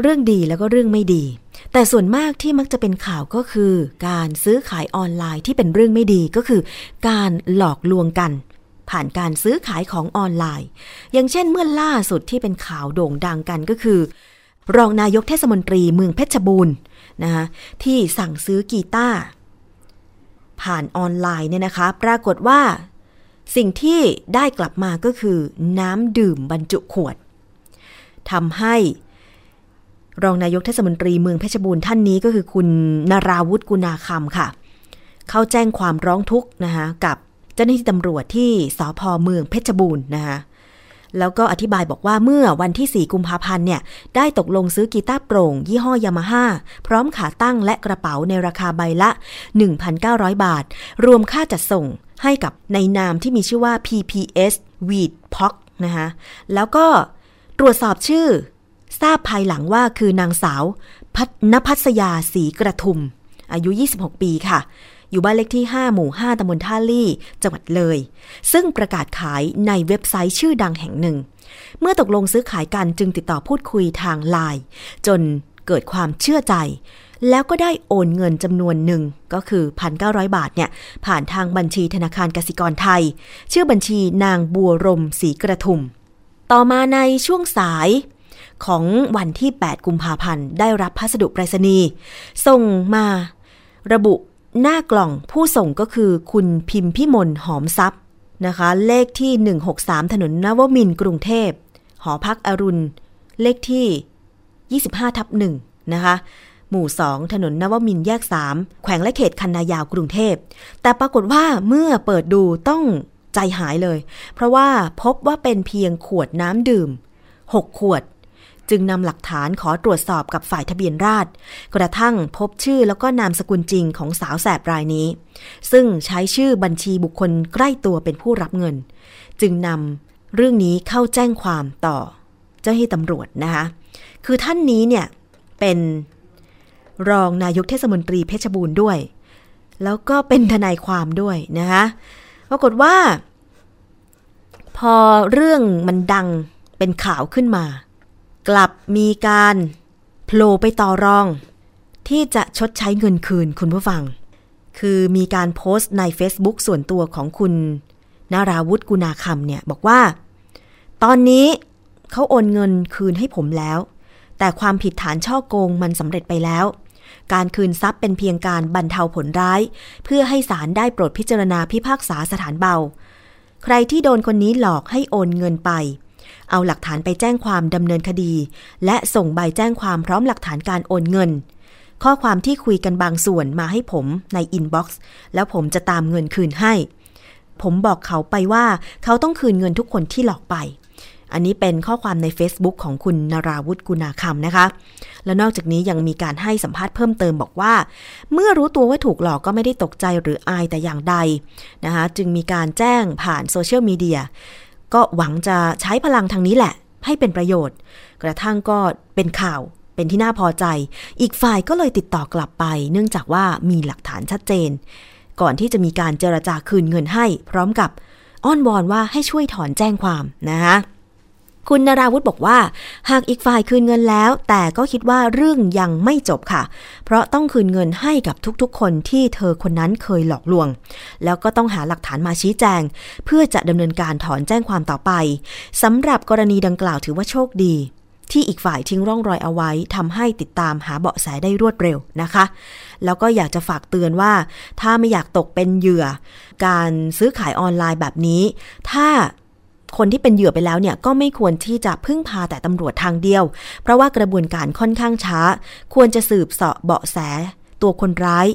เรื่องดีแล้วก็เรื่องไม่ดี แต่ส่วนมากที่มักจะเป็นข่าวก็คือ การซื้อขายออนไลน์ที่เป็นเรื่องไม่ดีก็คือ การหลอกลวงกัน ผ่านการซื้อขายของออนไลน์ อย่างเช่นเมื่อล่าสุดที่เป็นข่าวโด่งดังกันก็คือ รองนายกเทศมนตรีเมืองเพชรบูรณ์นะคะที่สั่งซื้อกีตาร์ผ่านออนไลน์เนี่ยนะคะ ปรากฏว่า สิ่งที่ได้กลับมาก็คือ น้ำดื่มบรรจุขวดทำให้ รองนายกเทศมนตรีเมืองเพชรบูรณ์ท่านนี้ก็คือคุณนาราวุฒิกุณาคำค่ะ เข้าแจ้งความร้องทุกข์นะคะกับเจ้าหน้าที่ตำรวจที่สพเมืองเพชรบูรณ์นะคะแล้วก็อธิบายบอกว่าเมื่อวันที่ 4 กุมภาพันธ์เนี่ย ได้ตกลงซื้อกีตาร์โปร่ง ยี่ห้อยามาฮ่าพร้อมขาตั้งและกระเป๋าในราคาใบละ 1,900 บาท รวมค่าจัดส่งให้กับในนามที่มีชื่อว่า PPS Weed p o c นะคะแล้วก็ตรวจสอบชื่อ ทราบภายหลังว่าคือนางสาวพัฒนพัสยาศรีกระทุม อายุ 26 ปีค่ะ อยู่บ้านเลขที่ 5 หมู่ 5ตำบลท่าลี่ จังหวัดเลย ซึ่งประกาศขายในเว็บไซต์ชื่อดังแห่งหนึ่ง เมื่อตกลงซื้อขายกันจึงติดต่อพูดคุยทางไลน์จนเกิดความเชื่อใจ แล้วก็ได้โอนเงินจำนวนหนึ่งก็คือ 1,900 บาทเนี่ย ผ่านทางบัญชีธนาคารกสิกรไทย ชื่อบัญชีนางบัวรมศรีกระทุม ต่อมาในช่วงสาย ของวันที่ 8 กุมภาพันธ์ ได้รับพัสดุไปรษณีย์ส่งมา ระบุหน้ากล่องผู้ส่งก็คือคุณพิมพิมลหอมทรัพย์นะคะ เลขที่ 163 ถนนนวมินทร์กรุงเทพ หอพักอรุณ เลขที่ 25 ทับ1นะคะ หมู่ 2 ถนนนวมินทร์แยก 3 แขวงและเขตคันนายาวกรุงเทพ แต่ปรากฏว่าเมื่อเปิดดูต้องใจหายเลย เพราะว่าพบว่าเป็นเพียงขวดน้ำดื่ม 6 ขวด จึงนำหลักฐานขอตรวจสอบกับฝ่ายทะเบียนราษฎรกระทั่งพบชื่อแล้วก็นามสกุลจริงของสาวแสบรายนี้ ซึ่งใช้ชื่อบัญชีบุคคลใกล้ตัวเป็นผู้รับเงิน จึงนำเรื่องนี้เข้าแจ้งความต่อ เจ้าหน้าที่ตำรวจนะคะคือท่านนี้เนี่ยเป็นรองนายกเทศมนตรีเพชรบูรณ์ด้วย แล้วก็เป็นทนายความด้วยนะคะปรากฏว่า พอเรื่องมันดังเป็นข่าวขึ้นมา กลับมีการโผล่ไปต่อรอง ที่จะชดใช้เงินคืนคุณผู้ฟัง คือมีการโพสต์ใน Facebook ส่วนตัวของคุณนาราวุฒิกุณาคำเนี่ย บอกว่า ตอนนี้เขาโอนเงินคืนให้ผมแล้ว แต่ความผิดฐานช่อโกงมันสำเร็จไปแล้ว การคืนทรัพย์เป็นเพียงการบรรเทาผลร้าย เพื่อให้ศาลได้โปรดพิจารณาพิพากษาสถานเบา ใครที่โดนคนนี้หลอกให้โอนเงินไป เอาหลักฐานไปแจ้งความดำเนินคดี และส่งใบแจ้งความพร้อมหลักฐานการโอนเงิน ข้อความที่คุยกันบางส่วนมาให้ผมใน inbox แล้วผมจะตามเงินคืนให้ ผมบอกเขาไปว่าเขาต้องคืนเงินทุกคนที่หลอกไป อันนี้เป็นข้อความใน Facebook ของคุณนาราวุฒิกุณาคำนะคะ แล้วนอกจากนี้ยังมีการให้สัมภาษณ์เพิ่มเติมบอกว่า เมื่อรู้ตัวว่าถูกหลอกก็ไม่ได้ตกใจหรืออายแต่อย่างใดนะคะจึงมีการแจ้งผ่านโซเชียลมีเดีย ก็หวังจะใช้พลังทางนี้แหละ ให้เป็นประโยชน์ กระทั่งก็เป็นข่าวเป็นที่น่าพอใจ อีกฝ่ายก็เลยติดต่อกลับไป เนื่องจากว่ามีหลักฐานชัดเจน ก่อนที่จะมีการเจรจาคืนเงินให้ พร้อมกับอ้อนวอนว่าให้ช่วยถอนแจ้งความนะคะ คุณนาราวุธบอกว่า หากอีกฝ่ายคืนเงินแล้ว แต่ก็คิดว่าเรื่องยังไม่จบค่ะ เพราะต้องคืนเงินให้กับทุกๆ คนที่เธอคนนั้นเคยหลอกลวง แล้วก็ต้องหาหลักฐานมาชี้แจง เพื่อจะดำเนินการถอนแจ้งความต่อไปสำหรับกรณีดังกล่าวถือว่าโชคดี ที่อีกฝ่ายทิ้งร่องรอยเอาไว้ทำให้ติดตามหาเบาะแสได้รวดเร็วนะคะ แล้วก็อยากจะฝากเตือนว่า ถ้าไม่อยากตกเป็นเหยื่อ การซื้อขายออนไลน์แบบนี้ ถ้า คนที่เป็นเหยื่อไปแล้วเนี่ยก็ไม่ควรที่จะพึ่งพาแต่ตำรวจทางเดียว เพราะว่ากระบวนการค่อนข้างช้า ควรจะสืบเสาะเบาะแส ตัวคนร้าย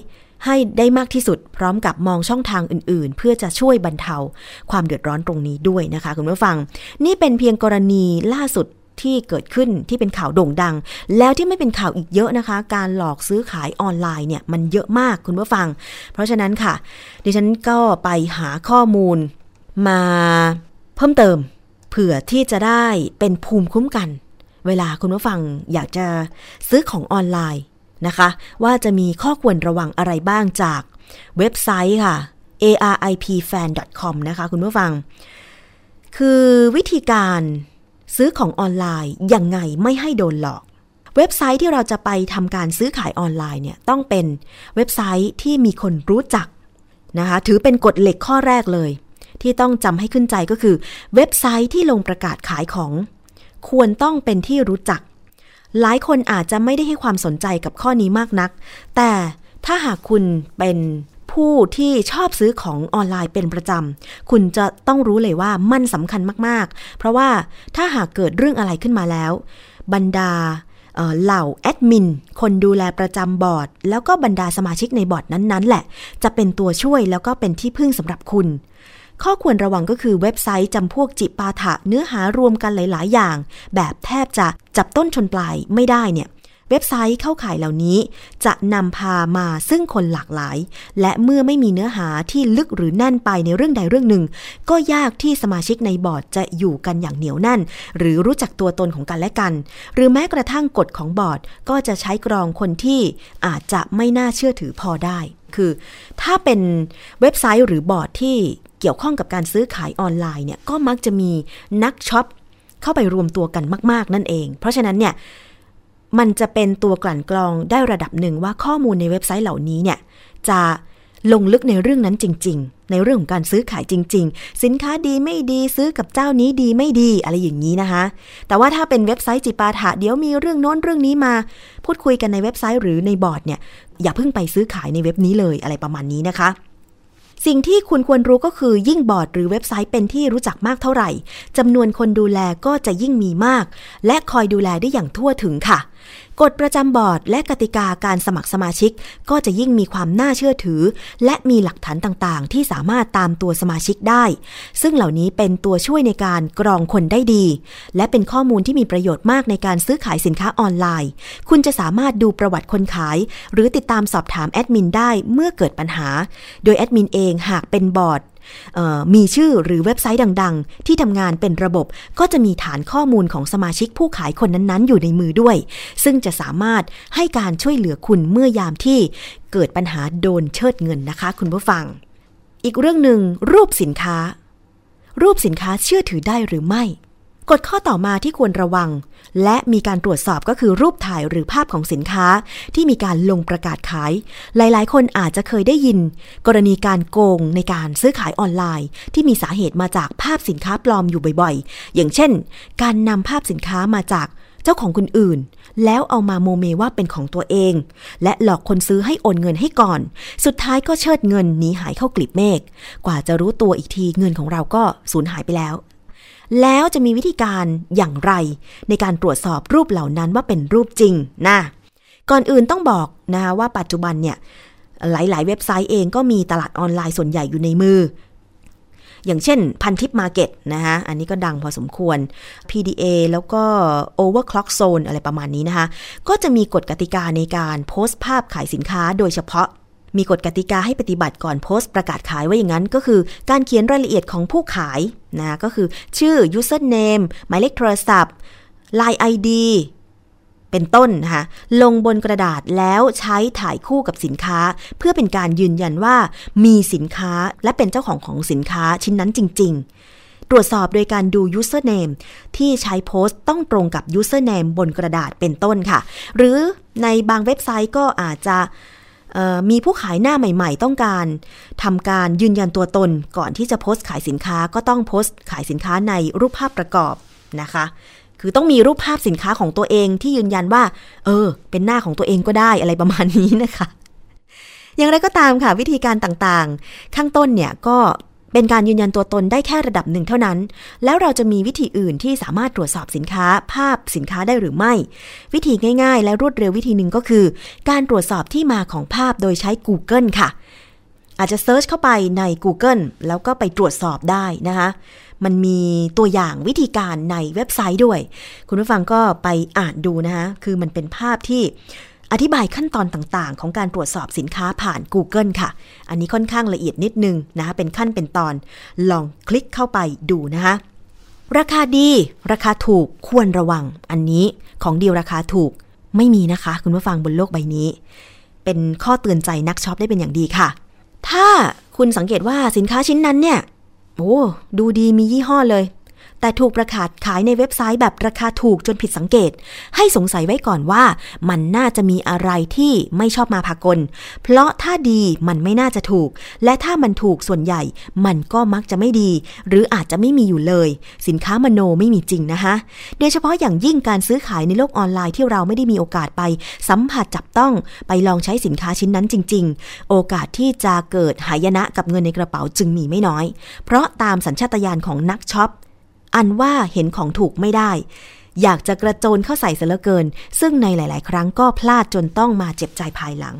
ให้ได้มากที่สุดพร้อมกับมองช่องทางอื่น ๆ เพื่อจะช่วยบรรเทาความเดือดร้อนตรงนี้ด้วยนะคะคุณผู้ฟัง นี่เป็นเพียงกรณีล่าสุดที่เกิดขึ้นที่เป็นข่าวโด่งดัง แล้วที่ไม่เป็นข่าวอีกเยอะนะคะ การหลอกซื้อขายออนไลน์เนี่ยมันเยอะมากคุณผู้ฟัง เพราะฉะนั้นค่ะ ดิฉันก็ไปหาข้อมูลมา เพิ่มเติมเผื่อที่จะได้เป็นภูมิคุ้มกัน เวลาคุณผู้ฟังอยากจะซื้อของออนไลน์นะคะ ว่าจะมีข้อควรระวังอะไรบ้างจากเว็บไซต์ค่ะ aripfan.com นะคะคุณผู้ฟัง คือวิธีการซื้อของออนไลน์ยังไงไม่ให้โดนหลอก เว็บไซต์ที่เราจะไปทำการซื้อขายออนไลน์เนี่ยต้องเป็นเว็บไซต์ที่มีคนรู้จักนะคะ ถือเป็นกฎเหล็กข้อแรกเลย ที่ต้องจำให้ขึ้นใจก็คือ เว็บไซต์ที่ลงประกาศขายของ ควรต้องเป็นที่รู้จัก หลายคนอาจจะไม่ได้ให้ความสนใจกับข้อนี้มากนัก แต่ถ้าหากคุณเป็นผู้ที่ชอบซื้อของออนไลน์เป็นประจำ คุณจะต้องรู้เลยว่ามันสำคัญมากๆ เพราะว่าถ้าหากเกิดเรื่องอะไรขึ้นมาแล้ว บรรดาเหล่าแอดมิน คนดูแลประจำบอร์ด แล้วก็บรรดาสมาชิกในบอร์ดนั้นๆ แหละ จะเป็นตัวช่วยแล้วก็เป็นที่พึ่งสำหรับคุณ ข้อควรระวังก็คือเว็บไซต์จำพวกจิปาถะเนื้อหารวมกันหลาย ๆ อย่าง แบบแทบจะจับต้นชนปลายไม่ได้เนี่ยเว็บไซต์เข้าข่ายเหล่านี้ จะนำพามาซึ่งคนหลากหลาย และเมื่อไม่มีเนื้อหาที่ลึกหรือแน่นไปในเรื่องใดเรื่องหนึ่ง ก็ยากที่สมาชิกในบอร์ดจะอยู่กันอย่างเหนียวแน่น หรือรู้จักตัวตนของกันและกัน หรือแม้กระทั่งกฎของบอร์ดก็จะใช้กรองคนที่อาจจะไม่น่าเชื่อถือพอได้ คือ ถ้าเป็นเว็บไซต์หรือบอร์ดที่ เกี่ยวข้องกับการซื้อขายออนไลน์เนี่ยก็มักจะมีนักช็อปเข้าไปรวมตัวกันมาก ๆ นั่นเอง เพราะฉะนั้นเนี่ยมันจะเป็นตัวกลั่นกรองได้ระดับหนึ่งว่าข้อมูลในเว็บไซต์เหล่านี้เนี่ยจะลงลึกในเรื่องนั้นจริง ๆ ในเรื่องของการซื้อขายจริง ๆ สินค้าดีไม่ดีซื้อกับเจ้านี้ดีไม่ดีอะไรอย่างนี้นะคะ แต่ว่าถ้าเป็นเว็บไซต์จิปาถะเดี๋ยวมีเรื่องโน้นเรื่องนี้มา พูดคุยกันในเว็บไซต์หรือในบอร์ดเนี่ยอย่าเพิ่งไปซื้อขายในเว็บนี้เลยอะไรประมาณนี้นะคะ สิ่งที่คุณควรรู้ก็คือยิ่งบอร์ดหรือเว็บไซต์เป็นที่รู้จักมากเท่าไหร่จำนวนคนดูแลก็จะยิ่งมีมาก และคอยดูแลได้อย่างทั่วถึงค่ะ กฎประจำบอร์ดและกติกาการสมัครสมาชิก ก็จะยิ่งมีความน่าเชื่อถือ และมีหลักฐานต่างๆ ที่สามารถตามตัวสมาชิกได้ ซึ่งเหล่านี้เป็นตัวช่วยในการกรองคนได้ดี และเป็นข้อมูลที่มีประโยชน์มากในการซื้อขายสินค้าออนไลน์ คุณจะสามารถดูประวัติคนขาย หรือติดตามสอบถามแอดมินได้เมื่อเกิดปัญหา โดยแอดมินเองหากเป็นบอร์ด มีชื่อหรือเว็บไซต์ดัง ๆ ที่ทำงานเป็นระบบก็จะมีฐานข้อมูลของสมาชิกผู้ขายคนนั้นๆ อยู่ในมือด้วย ซึ่งจะสามารถให้การช่วยเหลือคุณเมื่อยามที่เกิดปัญหาโดนเชิดเงินนะคะ คุณผู้ฟัง อีกเรื่องหนึ่งรูปสินค้า รูปสินค้าเชื่อถือได้หรือไม่ กฎข้อต่อมาที่ควรระวัง และมีการตรวจสอบก็คือรูปถ่ายหรือภาพของสินค้า ที่มีการลงประกาศขาย หลาย ๆ คนอาจจะเคยได้ยิน กรณีการโกงในการซื้อขายออนไลน์ ที่มีสาเหตุมาจากภาพสินค้าปลอมอยู่บ่อย ๆ อย่างเช่น การนำภาพสินค้ามาจากเจ้าของคนอื่น แล้วเอามาโมเมว่าเป็นของตัวเอง และหลอกคนซื้อให้โอนเงินให้ก่อน สุดท้ายก็เชิดเงินหนีหายเข้ากลีบเมฆกว่าจะรู้ตัวอีกทีเงินของเราก็สูญหายไปแล้ว แล้วจะมีวิธีการอย่างไร ในการตรวจสอบรูปเหล่านั้นว่าเป็นรูปจริงนะก่อนอื่นต้องบอกนะคะว่าปัจจุบันเนี่ยหลาย ๆ เว็บไซต์เองก็มีตลาดออนไลน์ส่วนใหญ่อยู่ในมือ อย่างเช่นพันทิปมาเก็ตนะคะอันนี้ก็ดังพอสมควร PDA แล้วก็ Overclock Zone อะไรประมาณนี้นะคะ ก็จะมีกฎกติกาในการโพสต์ภาพขายสินค้าโดยเฉพาะ มีกฎกติกาให้ปฏิบัติก่อนโพสต์ประกาศขายว่าอย่างนั้น ก็คือการเขียนรายละเอียดของผู้ขายนะก็คือชื่อ username หมายเลขโทรศัพท์ Line ID เป็นต้นนะคะลงบนกระดาษแล้วใช้ถ่ายคู่กับสินค้า เพื่อเป็นการยืนยันว่ามีสินค้าและเป็นเจ้าของของสินค้าชิ้นนั้นจริง ๆ ตรวจสอบโดยการดู username ที่ใช้โพสต์ต้องตรงกับ username บนกระดาษเป็นต้นค่ะ หรือในบางเว็บไซต์ก็อาจจะ มีผู้ขายหน้าใหม่ๆ ต้องการทำการยืนยันตัวตนก่อนที่จะโพสต์ขายสินค้าก็ต้องโพสต์ขายสินค้าในรูปภาพประกอบนะคะ คือต้องมีรูปภาพสินค้าของตัวเองที่ยืนยันว่า เออ เป็นหน้าของตัวเองก็ได้อะไรประมาณนี้นะคะ อย่างไรก็ตามค่ะวิธีการต่างๆ ข้างต้นเนี่ยก็ เป็นการยืนยันตัวตนได้แค่ระดับหนึ่งเท่านั้น แล้วเราจะมีวิธีอื่นที่สามารถตรวจสอบสินค้า ภาพสินค้าได้หรือไม่ วิธีง่ายๆ และรวดเร็ววิธีหนึ่งก็คือ การตรวจสอบที่มาของภาพโดยใช้ Google ค่ะ อาจจะเซิร์ชเข้าไปใน Google แล้วก็ไปตรวจสอบได้นะคะมันมีตัวอย่างวิธีการในเว็บไซต์ด้วย คุณผู้ฟังก็ไปอ่านดูนะคะคือมันเป็นภาพที่ อธิบายขั้นตอนต่างๆ ของการตรวจสอบสินค้าผ่าน Google ค่ะ อันนี้ค่อนข้างละเอียดนิดนึงนะคะเป็นขั้นเป็นตอน ลองคลิกเข้าไปดูนะคะ ราคาดี ราคาถูกควรระวัง อันนี้ของดีราคาถูกไม่มีนะคะ คุณผู้ฟังบนโลกใบนี้ เป็นข้อเตือนใจนักช็อปได้เป็นอย่างดีค่ะ ถ้าคุณสังเกตว่าสินค้าชิ้นนั้นเนี่ยโอ้ดูดีมียี่ห้อเลย แต่ถูกประกาศขายในเว็บไซต์แบบราคาถูกจนผิดสังเกต ให้สงสัยไว้ก่อนว่า มันน่าจะมีอะไรที่ไม่ชอบมาพากล เพราะถ้าดีมันไม่น่าจะถูก และถ้ามันถูกส่วนใหญ่ มันก็มักจะไม่ดี หรืออาจจะไม่มีอยู่เลย สินค้ามโนไม่มีจริงนะคะ โดยเฉพาะอย่างยิ่งการซื้อขายในโลกออนไลน์ที่เราไม่ได้มีโอกาสไป สัมผัสจับต้องไปลองใช้สินค้าชิ้นนั้นจริง ๆ โอกาสที่จะเกิดหายนะกับเงินในกระเป๋าจึงมีไม่น้อย เพราะตามสัญชาตญาณของนักช็อป อันว่าเห็นของถูกไม่ได้ อยากจะกระโจนเข้าใส่เสียเหลือเกิน ซึ่งในหลาย ๆ ครั้งก็พลาดจนต้องมาเจ็บใจภายหลัง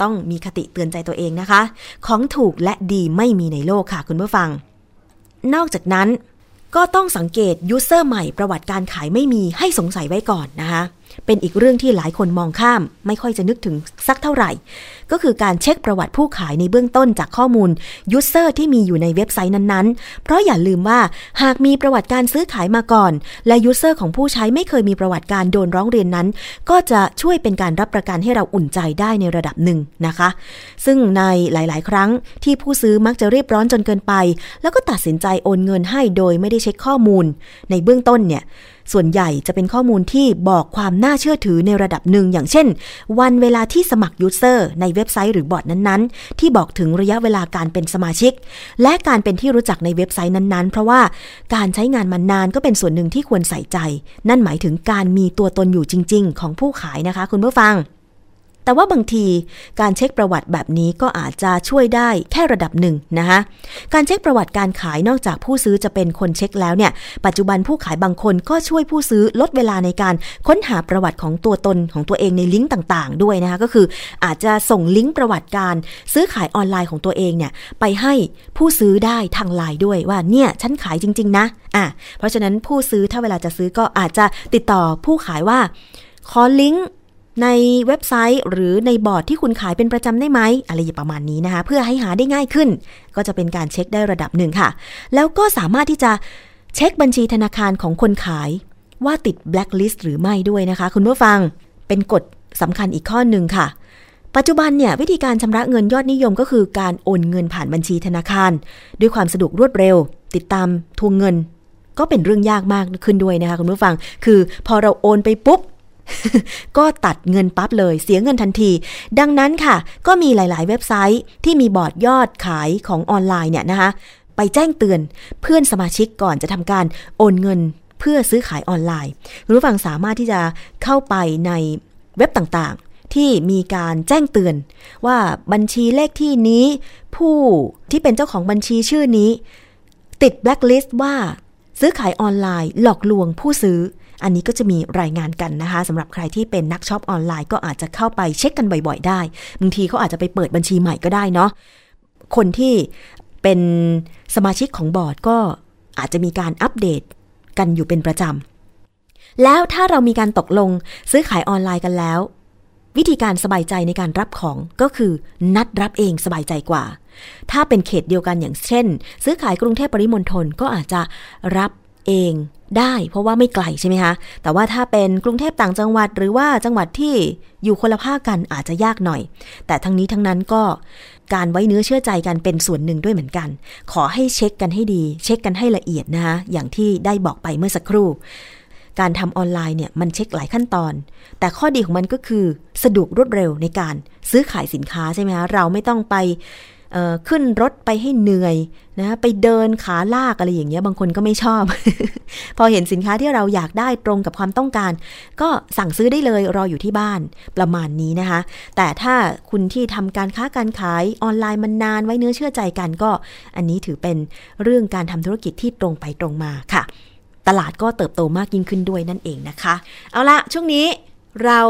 ต้องมีคติเตือนใจตัวเองนะคะ ของถูกและดีไม่มีในโลกค่ะคุณผู้ฟัง นอกจากนั้นก็ต้องสังเกต user ใหม่ประวัติการขายไม่มีให้สงสัยไว้ก่อนนะคะเป็นอีกเรื่องที่หลายคนมองข้าม ไม่ค่อยจะนึกถึงสักเท่าไหร่ ก็คือการเช็คประวัติผู้ขายในเบื้องต้นจากข้อมูล user ที่มีอยู่ในเว็บไซต์นั้นๆ เพราะอย่าลืมว่าหากมีประวัติการซื้อขายมาก่อน และ user ของผู้ใช้ไม่เคยมีประวัติการโดนร้องเรียนนั้น ก็จะช่วยเป็นการรับประกันให้เราอุ่นใจได้ในระดับหนึ่งนะคะ ซึ่งในหลาย ๆ ครั้งที่ผู้ซื้อมักจะรีบร้อนจนเกินไป แล้วก็ตัดสินใจโอนเงินให้โดยไม่ได้เช็คข้อมูล ในเบื้องต้นเนี่ยส่วนใหญ่จะเป็นข้อมูลที่บอกความน่าเชื่อถือในระดับหนึ่ง อย่างเช่น วันเวลาที่สมัคร user ในเว็บไซต์หรือบอร์ดนั้นๆ ที่บอกถึงระยะเวลาการเป็นสมาชิก และการเป็นที่รู้จักในเว็บไซต์นั้นๆ เพราะว่าการใช้งานมานานก็เป็นส่วนหนึ่งที่ควรใส่ใจ นั่นหมายถึงการมีตัวตนอยู่จริง ๆ ของผู้ขายนะคะ คุณผู้ฟัง แต่ว่าบางทีการเช็คประวัติแบบนี้ก็อาจจะช่วยได้แค่ระดับหนึ่งนะคะการเช็คประวัติการขายนอกจากผู้ซื้อจะเป็นคนเช็คแล้วเนี่ย ปัจจุบันผู้ขายบางคนก็ช่วยผู้ซื้อลดเวลาในการค้นหาประวัติของตัวตนของตัวเองในลิงก์ต่างๆ ด้วยนะคะก็คืออาจจะส่งลิงก์ประวัติการซื้อขายออนไลน์ของตัวเองเนี่ยไปให้ผู้ซื้อได้ทางไลน์ด้วยว่าเนี่ยฉันขายจริง ๆ นะอะเพราะฉะนั้นผู้ซื้อถ้าเวลาจะซื้อก็อาจจะติดต่อผู้ขายว่าขอลิงก์ ในเว็บไซต์หรือในบอร์ดที่คุณขายเป็นประจำได้ไหมอะไรอย่างประมาณนี้นะคะ เพื่อให้หาได้ง่ายขึ้น ก็จะเป็นการเช็คได้ระดับหนึ่งค่ะ แล้วก็สามารถที่จะเช็คบัญชีธนาคารของคนขายว่าติดแบล็คลิสต์หรือไม่ด้วยนะคะ คุณผู้ฟังเป็นกฎสำคัญอีกข้อหนึ่งค่ะ ปัจจุบันเนี่ยวิธีการชำระเงินยอดนิยมก็คือการโอนเงินผ่านบัญชีธนาคาร ด้วยความสะดวกรวดเร็ว ติดตามทวงเงิน ก็เป็นเรื่องยากมากขึ้นด้วยนะคะคุณผู้ฟัง คือพอเราโอนไปปุ๊บ ก็ตัดเงินปั๊บเลยเสียเงินทันที ดังนั้นค่ะ ก็มีหลาย ๆ เว็บไซต์ที่มีบอร์ดยอดขายของออนไลน์เนี่ยนะคะไปแจ้งเตือนเพื่อนสมาชิกก่อนจะทำการโอนเงินเพื่อซื้อขายออนไลน์คุณผู้ฟังสามารถที่จะเข้าไปในเว็บต่างๆ ที่มีการแจ้งเตือน ว่าบัญชีเลขที่นี้ ผู้ที่เป็นเจ้าของบัญชีชื่อนี้ ติดแบล็คลิสต์ว่าซื้อขายออนไลน์หลอกลวงผู้ซื้อ อันนี้ก็จะมีรายงานกันนะคะสำหรับใครที่เป็นนักช็อปออนไลน์ก็อาจจะเข้าไปเช็คกันบ่อยๆ ได้บางทีเขาอาจจะไปเปิดบัญชีใหม่ก็ได้เนาะคนที่เป็นสมาชิกของบอร์ดก็อาจจะมีการอัปเดตกันอยู่เป็นประจำแล้วถ้าเรามีการตกลงซื้อขายออนไลน์กันแล้ว วิธีการสบายใจในการรับของก็คือนัดรับเองสบายใจกว่า ถ้าเป็นเขตเดียวกันอย่างเช่น ซื้อขายกรุงเทพปริมณฑลก็อาจจะรับเอง ได้เพราะว่าไม่ไกลใช่ไหมคะ แต่ว่าถ้าเป็นกรุงเทพต่างจังหวัด หรือว่าจังหวัดที่อยู่คนละภาคกันอาจจะยากหน่อย แต่ทั้งนี้ทั้งนั้นก็การไว้เนื้อเชื่อใจกันเป็นส่วนหนึ่งด้วยเหมือนกัน ขอให้เช็คกันให้ดี เช็คกันให้ละเอียดนะคะอย่างที่ได้บอกไปเมื่อสักครู่ การทำออนไลน์เนี่ยมันเช็คหลายขั้นตอน แต่ข้อดีของมันก็คือสะดวกรวดเร็วในการซื้อขายสินค้าใช่ไหมคะเราไม่ต้องไป ขึ้นรถไปให้เหนื่อยนะไปเดินขาลากอะไรอย่างเงี้ยบางคนก็ไม่ชอบ พอเห็นสินค้าที่เราอยากได้ตรงกับความต้องการ ก็สั่งซื้อได้เลยรออยู่ที่บ้านประมาณนี้นะคะ แต่ถ้าคุณที่ทำการค้าการขายออนไลน์มันนานไว้เนื้อเชื่อใจกันก็ อันนี้ถือเป็นเรื่องการทำธุรกิจที่ตรงไปตรงมาค่ะ ตลาดก็เติบโตมากยิ่งขึ้นด้วยนั่นเองนะคะ เอาละช่วงนี้เรา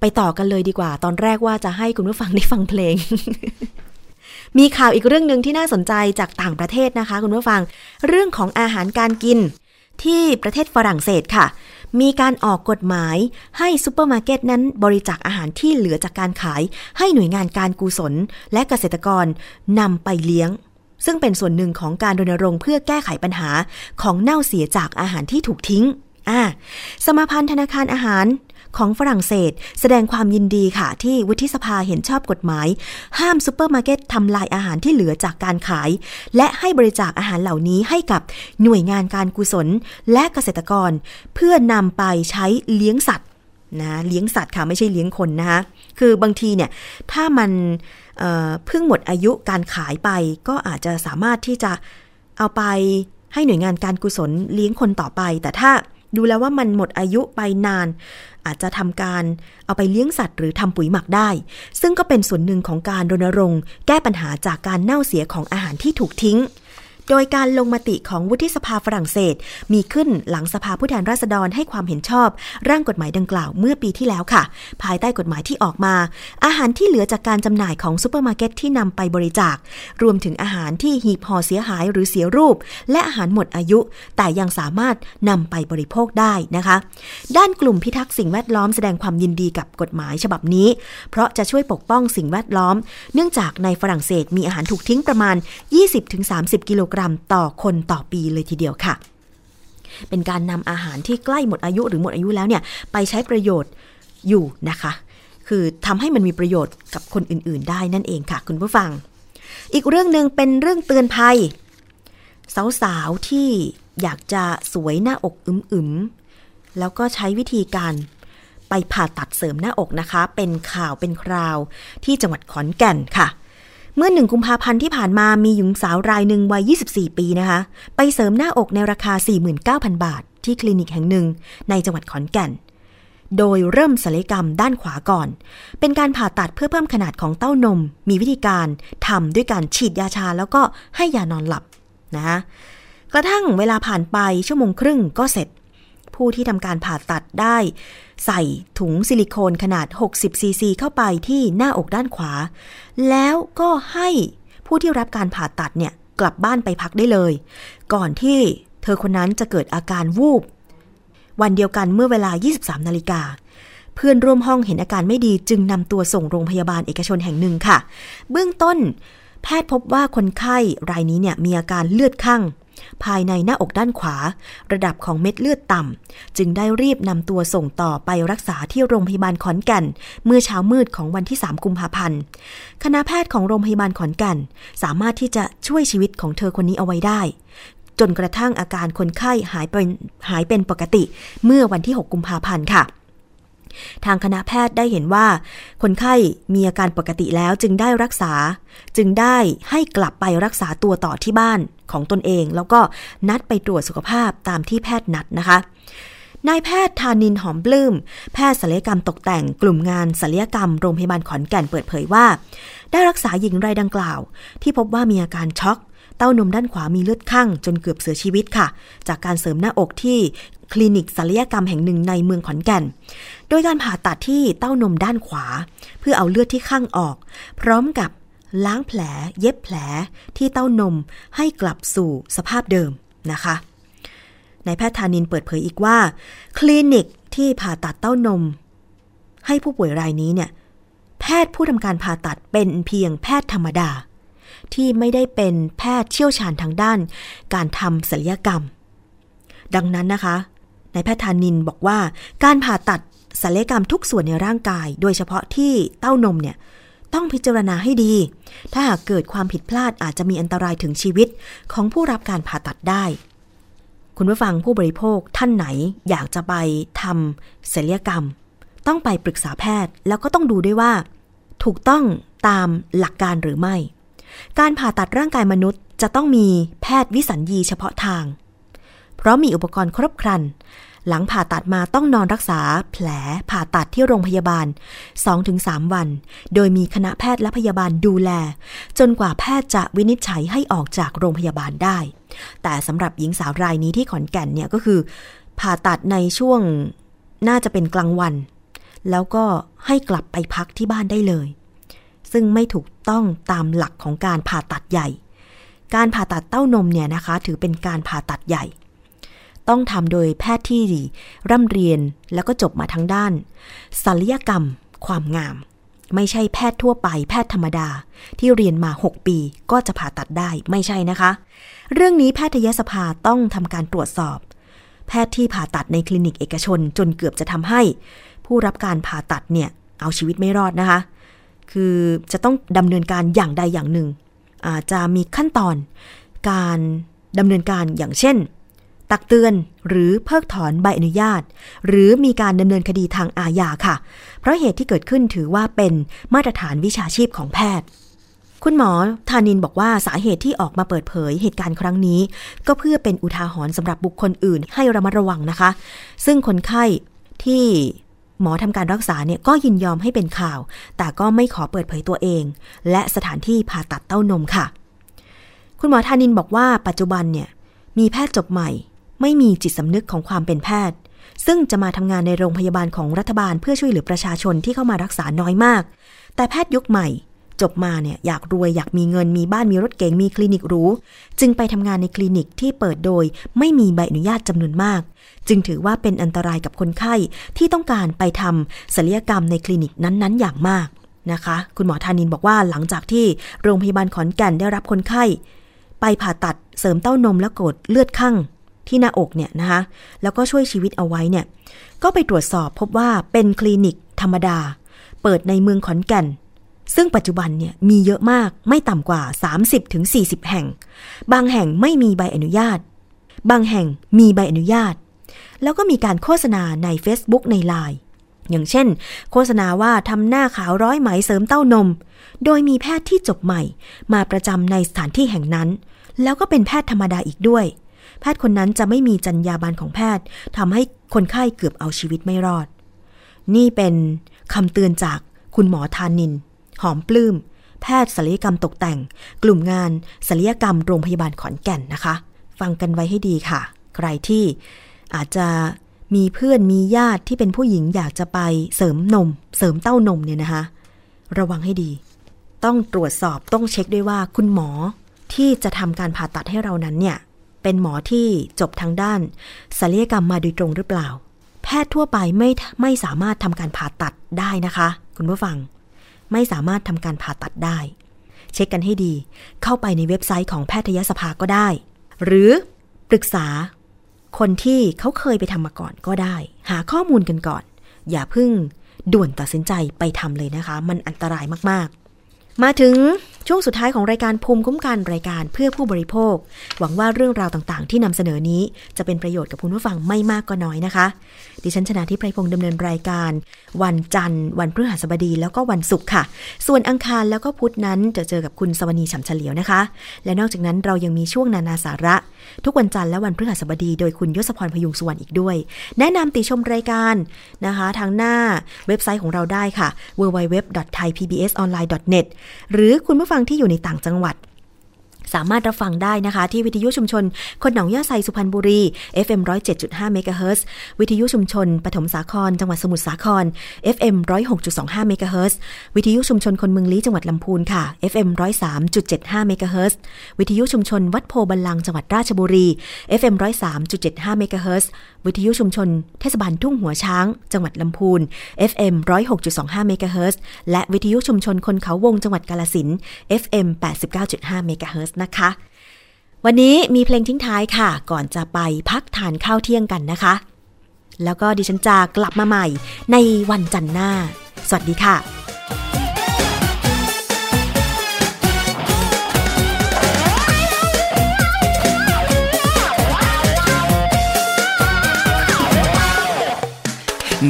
ไปต่อกันเลยดีกว่า ตอนแรกว่าจะให้คุณผู้ฟังได้ฟังเพลง มีข่าวอีกเรื่องหนึ่งที่น่าสนใจจากต่างประเทศนะคะ คุณผู้ฟัง เรื่องของอาหารการกินที่ประเทศฝรั่งเศสค่ะ มีการออกกฎหมายให้ซูเปอร์มาร์เก็ตนั้นบริจาคอาหารที่เหลือจากการขาย ให้หน่วยงานการกุศล และเกษตรกรนำไปเลี้ยง ซึ่งเป็นส่วนหนึ่งของการรณรงค์เพื่อแก้ไขปัญหาของเน่าเสียจากอาหารที่ถูกทิ้งอ่าสมาพันธ์ธนาคารอาหาร ของฝรั่งเศส แสดงความยินดีค่ะ ที่วุฒิสภาเห็นชอบกฎหมาย ห้ามซูเปอร์มาร์เก็ตทำลายอาหารที่เหลือจากการขาย และให้บริจาคอาหารเหล่านี้ให้กับหน่วยงานการกุศล และเกษตรกร เพื่อนำไปใช้เลี้ยงสัตว์นะเลี้ยงสัตว์ค่ะไม่ใช่เลี้ยงคนนะคะคือบางทีเนี่ยถ้ามันเพิ่งหมดอายุการขายไปก็อาจจะสามารถที่จะเอาไปให้หน่วยงานการกุศลเลี้ยงคนต่อไป แต่ถ้า ดูแล้วว่ามันหมดอายุไปนาน อาจจะทำการเอาไปเลี้ยงสัตว์ หรือทำปุ๋ยหมักได้ ซึ่งก็เป็นส่วนหนึ่งของการรณรงค์ แก้ปัญหาจากการเน่าเสียของอาหารที่ถูกทิ้ง โดยการลงมติของวุฒิสภาฝรั่งเศส มีขึ้นหลังสภาผู้แทนราษฎรให้ความเห็นชอบ ร่างกฎหมายดังกล่าวเมื่อปีที่แล้วค่ะ ภายใต้กฎหมายที่ออกมา อาหารที่เหลือจากการจำหน่ายของซูเปอร์มาร์เก็ตที่นำไปบริจาค รวมถึงอาหารที่หีบห่อเสียหายหรือเสียรูป และอาหารหมดอายุ แต่ยังสามารถนำไปบริโภคได้นะคะ ด้านกลุ่มพิทักษ์สิ่งแวดล้อมแสดงความยินดีกับกฎหมายฉบับนี้ เพราะจะช่วยปกป้องสิ่งแวดล้อม เนื่องจากในฝรั่งเศสมีอาหารถูกทิ้งประมาณ 20-30 กิโลกรัมต่อคนต่อปีเลยทีเดียวค่ะ เป็นการนำอาหารที่ใกล้หมดอายุหรือหมดอายุแล้วเนี่ยไปใช้ประโยชน์อยู่นะคะ คือทำให้มันมีประโยชน์กับคนอื่นๆ ได้นั่นเองค่ะ คุณผู้ฟัง อีกเรื่องหนึ่งเป็นเรื่องเตือนภัย สาวๆที่อยากจะสวยหน้าอกอึมๆ แล้วก็ใช้วิธีการไปผ่าตัดเสริมหน้าอกนะคะ เป็นข่าวเป็นคราวที่จังหวัดขอนแก่นค่ะเเมื่อหนึ่งกุมภาพันธ์ที่ผ่านมามีหญิงสาวรายหนึ่งวัย 24 ปีนะคะ ไปเสริมหน้าอกในราคา 49,000 บาท ที่คลินิกแห่งหนึ่งในจังหวัดขอนแก่น โดยเริ่มศัลยกรรมด้านขวาก่อน เป็นการผ่าตัดเพื่อเพิ่มขนาดของเต้านม มีวิธีการทำด้วยการฉีดยาชาแล้วก็ให้ยานอนหลับนะคะกระทั่งเวลาผ่านไปชั่วโมงครึ่งก็เสร็จ ผู้ที่ทำการผ่าตัดได้ ใส่ถุงซิลิโคนขนาด 60ซีซีเข้าไปที่หน้าอกด้านขวา แล้วก็ให้ผู้ที่รับการผ่าตัดเนี่ยกลับบ้านไปพักได้เลย ก่อนที่เธอคนนั้นจะเกิดอาการวูบ วันเดียวกันเมื่อเวลา 23 นาฬิกา เพื่อนร่วมห้องเห็นอาการไม่ดีจึงนำตัวส่งโรงพยาบาลเอกชนแห่งหนึ่งค่ะ เบื้องต้น แพทย์พบว่าคนไข้รายนี้เนี่ยมีอาการเลือดข้าง ภายในหน้าอกด้านขวา ระดับของเม็ดเลือดต่ำ จึงได้รีบนำตัวส่งต่อไปรักษาที่โรงพยาบาลขอนแก่น เมื่อเช้ามืดของวันที่ 3 กุมภาพันธ์ คณะแพทย์ของโรงพยาบาลขอนแก่น สามารถที่จะช่วยชีวิตของเธอคนนี้เอาไว้ได้ จนกระทั่งอาการคนไข้หายเป็นหายเป็นปกติ เมื่อวันที่ 6 กุมภาพันธ์ค่ะทางคณะแพทย์ได้เห็นว่า คนไข้มีอาการปกติแล้วจึงได้รักษา จึงได้ให้กลับไปรักษาตัวต่อที่บ้าน ของตนเอง แล้วก็นัดไปตรวจสุขภาพตามที่แพทย์นัดนะคะนายแพทย์ธานินหอมปลื้ม แพทย์ศัลยกรรมตกแต่งกลุ่มงานศัลยกรรมโรงพยาบาลขอนแก่นเปิดเผยว่า ได้รักษาหญิงรายดังกล่าว ที่พบว่ามีอาการช็อกเต้านมด้านขวามีเลือดข้างจนเกือบเสียชีวิตค่ะ จากการเสริมหน้าอกที่คลินิกศัลยกรรมแห่งหนึ่งในเมืองขอนแก่น โดยการผ่าตัดที่เต้านมด้านขวา เพื่อเอาเลือดที่ข้างออก พร้อมกับ ล้างแผล เย็บแผลที่เต้านมให้กลับสู่สภาพเดิมนะคะนายแพทย์ธานินเปิดเผยอีกว่า คลินิกที่ผ่าตัดเต้านม ให้ผู้ป่วยรายนี้เนี่ย แพทย์ผู้ทำการผ่าตัดเป็นเพียงแพทย์ธรรมดา ที่ไม่ได้เป็นแพทย์เชี่ยวชาญทางด้าน การทำศัลยกรรม ดังนั้นนะคะนายแพทย์ธานินบอกว่า การผ่าตัดศัลยกรรมทุกส่วนในร่างกาย โดยเฉพาะที่เต้านมเนี่ย ต้องพิจารณาให้ดี ถ้าหากเกิดความผิดพลาดอาจจะมีอันตรายถึงชีวิตของผู้รับการผ่าตัดได้ คุณผู้ฟังผู้บริโภคท่านไหนอยากจะไปทำศัลยกรรม ต้องไปปรึกษาแพทย์ แล้วก็ต้องดูด้วยว่า ถูกต้องตามหลักการหรือไม่ การผ่าตัดร่างกายมนุษย์จะต้องมีแพทย์วิสัญญีเฉพาะทาง เพราะมีอุปกรณ์ครบครัน หลังผ่าตัดมาต้องนอนรักษาแผลผ่าตัดที่โรงพยาบาล 2-3 วัน โดยมีคณะแพทย์และพยาบาลดูแล จนกว่าแพทย์จะวินิจฉัยให้ออกจากโรงพยาบาลได้ แต่สำหรับหญิงสาวรายนี้ที่ขอนแก่นเนี่ยก็คือ ผ่าตัดในช่วงน่าจะเป็นกลางวัน แล้วก็ให้กลับไปพักที่บ้านได้เลย ซึ่งไม่ถูกต้องตามหลักของการผ่าตัดใหญ่ การผ่าตัดเต้านมเนี่ยนะคะ ถือเป็นการผ่าตัดใหญ่ ต้องทำโดยแพทย์ที่ร่ำเรียนแล้วก็จบมาทั้งด้านศัลยกรรม ความงาม ไม่ใช่แพทย์ทั่วไปแพทย์ธรรมดา ที่เรียนมา 6 ปีก็จะผ่าตัดได้ไม่ใช่นะคะ เรื่องนี้แพทยสภาต้องทำการตรวจสอบ แพทย์ที่ผ่าตัดในคลินิกเอกชนจนเกือบจะทำให้ ผู้รับการผ่าตัดเนี่ยเอาชีวิตไม่รอดนะคะ คือจะต้องดำเนินการอย่างใดอย่างหนึ่งอาจจะมีขั้นตอนการดำเนินการอย่างเช่น ตักเตือนหรือเพิกถอนใบอนุญาต หรือมีการดำเนินคดีทางอาญาค่ะ เพราะเหตุที่เกิดขึ้นถือว่าเป็นมาตรฐานวิชาชีพของแพทย์ คุณหมอธานินบอกว่าสาเหตุที่ออกมาเปิดเผยเหตุการณ์ครั้งนี้ ก็เพื่อเป็นอุทาหรณ์สำหรับบุคคลอื่นให้ระมัดระวังนะคะ ซึ่งคนไข้ที่หมอทำการรักษาเนี่ยก็ยินยอมให้เป็นข่าว แต่ก็ไม่ขอเปิดเผยตัวเอง และสถานที่ผ่าตัดเต้านมค่ะ คุณหมอธานินบอกว่าปัจจุบันเนี่ยมีแพทย์จบใหม่ ไม่มีจิตสำนึกของความเป็นแพทย์ ซึ่งจะมาทำงานในโรงพยาบาลของรัฐบาลเพื่อช่วยเหลือประชาชนที่เข้ามารักษาน้อยมาก แต่แพทย์ยุคใหม่ จบมาเนี่ยอยากรวยอยากมีเงินมีบ้านมีรถเก๋งมีคลินิกหรูจึงไปทำงานในคลินิกที่เปิดโดย ไม่มีใบอนุญาตจำนวนมาก จึงถือว่าเป็นอันตรายกับคนไข้ที่ต้องการไปทำศัลยกรรมในคลินิกนั้นๆ อย่างมากนะคะ คุณหมอธานินบอกว่าหลังจากที่โรงพยาบาลขอนแก่นได้รับคนไข้ ไปผ่าตัดเสริมเต้านมและกดเลือดข้าง ที่หน้าอกเนี่ยนะคะ แล้วก็ช่วยชีวิตเอาไว้เนี่ย ก็ไปตรวจสอบพบว่าเป็นคลินิกธรรมดา เปิดในเมืองขอนแก่น ซึ่งปัจจุบันเนี่ยมีเยอะมากไม่ต่ำกว่า 30-40 แห่ง บางแห่งไม่มีใบอนุญาต บางแห่งมีใบอนุญาต แล้วก็มีการโฆษณาใน Facebook ในไลน์อย่างเช่น โฆษณาว่าทำหน้าขาวร้อยไหมเสริมเต้านม โดยมีแพทย์ที่จบใหม่ มาประจำในสถานที่แห่งนั้น แล้วก็เป็นแพทย์ธรรมดาอีกด้วย แพทย์คนนั้นจะไม่มีจรรยาบรรณของแพทย์ทำให้คนไข้เกือบเอาชีวิตไม่รอด นี่เป็นคำเตือนจากคุณหมอธานิน หอมปลื้ม แพทย์ศัลยกรรมตกแต่ง กลุ่มงานศัลยกรรมโรงพยาบาลขอนแก่นนะคะ ฟังกันไว้ให้ดีค่ะ ใครที่อาจจะมีเพื่อนมีญาติที่เป็นผู้หญิงอยากจะไปเสริมนม เสริมเต้านมเนี่ยนะคะ ระวังให้ดี ต้องตรวจสอบต้องเช็คด้วยว่าคุณหมอที่จะทำการผ่าตัดให้เรานั้นเนี่ย เป็นหมอที่จบทางด้านศัลยกรรมมาโดยตรงหรือเปล่า แพทย์ทั่วไปไม่ไม่สามารถทำการผ่าตัดได้นะคะ คุณผู้ฟัง ไม่สามารถทำการผ่าตัดได้ เช็คกันให้ดี เข้าไปในเว็บไซต์ของแพทยสภาก็ได้ หรือปรึกษาคนที่เขาเคยไปทำมาก่อนก็ได้ หาข้อมูลกันก่อน อย่าเพิ่งด่วนตัดสินใจไปทำเลยนะคะ มันอันตรายมากๆ มาถึงช่วงสุดท้ายของรายการภูมิคุ้มกันรายการเพื่อผู้บริโภค หวังว่าเรื่องราวต่างๆ ที่นำเสนอนี้ จะเป็นประโยชน์กับคุณผู้ฟังไม่มากก็น้อยนะคะ ดิฉันชนะทิพไพรพงศ์ดำเนินรายการ วันจันทร์ วันพฤหัสบดีแล้วก็วันศุกร์ค่ะ ส่วนอังคารแล้วก็พุธนั้นจะเจอกับคุณสวนีฉ่ำเฉลียวนะคะ และนอกจากนั้นเรายังมีช่วงนานาสาระ ทุกวันจันทร์และวันพฤหัสบดี โดยคุณยศพรพยุงสุวรรณอีกด้วย แนะนำติชมรายการนะคะ ทางหน้าเว็บไซต์ของเราได้ค่ะ www.thaipbsonline.net หรือคุณผู้ฟังที่อยู่ในต่างจังหวัด สามารถรับฟังได้นะคะ ที่วิทยุชุมชน คนหนองหญ้าไซสุพรรณบุรี FM 107.5เมกะเฮิรตซ์วิทยุชุมชนปฐมสาคร จังหวัดสมุทรสาคร FM 106.25เมกะเฮิรตซ์วิทยุชุมชนคนเมืองลี้จังหวัดลำพูนค่ะ FM 103.75เมกะเฮิรตซ์วิทยุชุมชนวัดโพธิ์บัลลังก์จังหวัดราชบุรี FM 103.75เมกะเฮิรตซ์วิทยุชุมชนเทศบาลทุ่งหัวช้าง จังหวัดลำพูน FM 106.25เมกะเฮิรตซ์และวิทยุชุมชนคนเขาวงจังหวัดกาฬสินธุ์ FM 89.5เมกะเฮิรตซ์นะคะ วันนี้มีเพลงทิ้งท้ายค่ะ ก่อนจะไปพักทานข้าวเที่ยงกันนะคะ แล้วก็ดิฉันจะกลับมาใหม่ในวันจันทร์หน้า สวัสดีค่ะ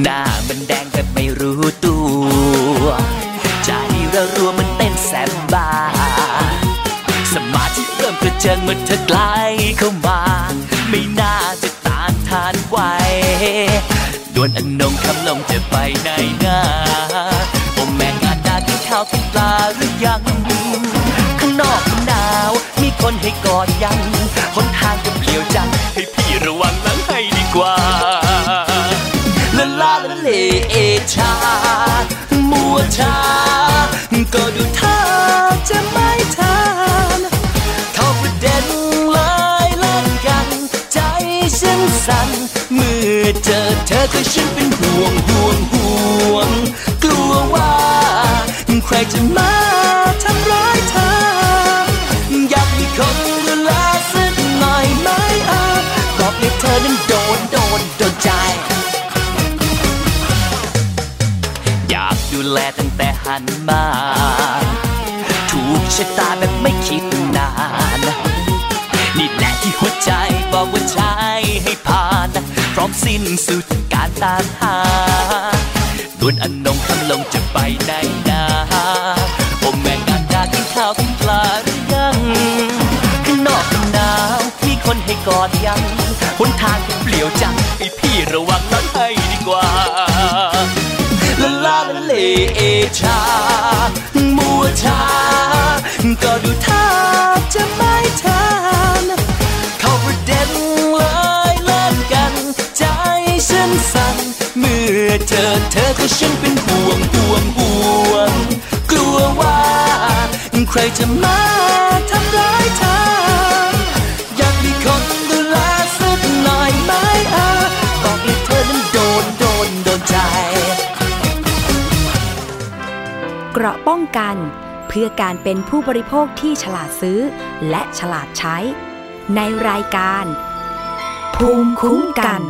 หน้ามันแดงแบบไม่รู้ตัว เริ่มกระเจิงเมื่อเธอใกลเข้ามา ไม่น่าจะต้านทานไหวด่วนอันงคำลงจะไปไหนนาโอแม่งานดากินข้าวกินปลาหรือยัง ข้างนอกหนาว มีคนให้กอดยังหนทางก็เปลี่ยวจัง ให้พี่ระวังหลังให้ดีกว่าละลาละเลเอชา มัวชา ก็ดูท่าจะไม่ทาน สั่นเมื่อเจอเธอก็ฉันเป็นห่วงห่วงห่วง กลัวว่า ใครจะมาทำร้ายเธอ อยากมีคนดูแลสักหน่อยไหมอะบอกให้เธอนั้นโดนโดนโดนใจอยากดูแลตั้งแต่หันมา ถูกชะตาแบบไม่คิดนานนี่แหละที่หัวใจบอกว่าใช่ ร้อมสิ้นสุดการตามหาด่วนอนงคำลงจะไปไหนนาโอแม่งานดากินข้าวกินปลาหรือยังข้างนอกมันหนาวมีคนให้กอดยังหนทางเปลี่ยวจังให้พี่ระวังนั้นให้ดีกว่าละลาละเลเอชา มัวชา ก็ดูท่าจะไม่ทาน อก็ฉันเป็นห่วงห่วงห่วง กลัวว่า ใครจะมาทำร้ายเธอ อยากมีคนดูแลสักหน่อยไหมอะบอกให้เธอนั้นโดนโดนโดนใจ เกราะป้องกัน เพื่อการเป็นผู้บริโภคที่ฉลาดซื้อ และฉลาดใช้ ในรายการ ภูมิคุ้มกัน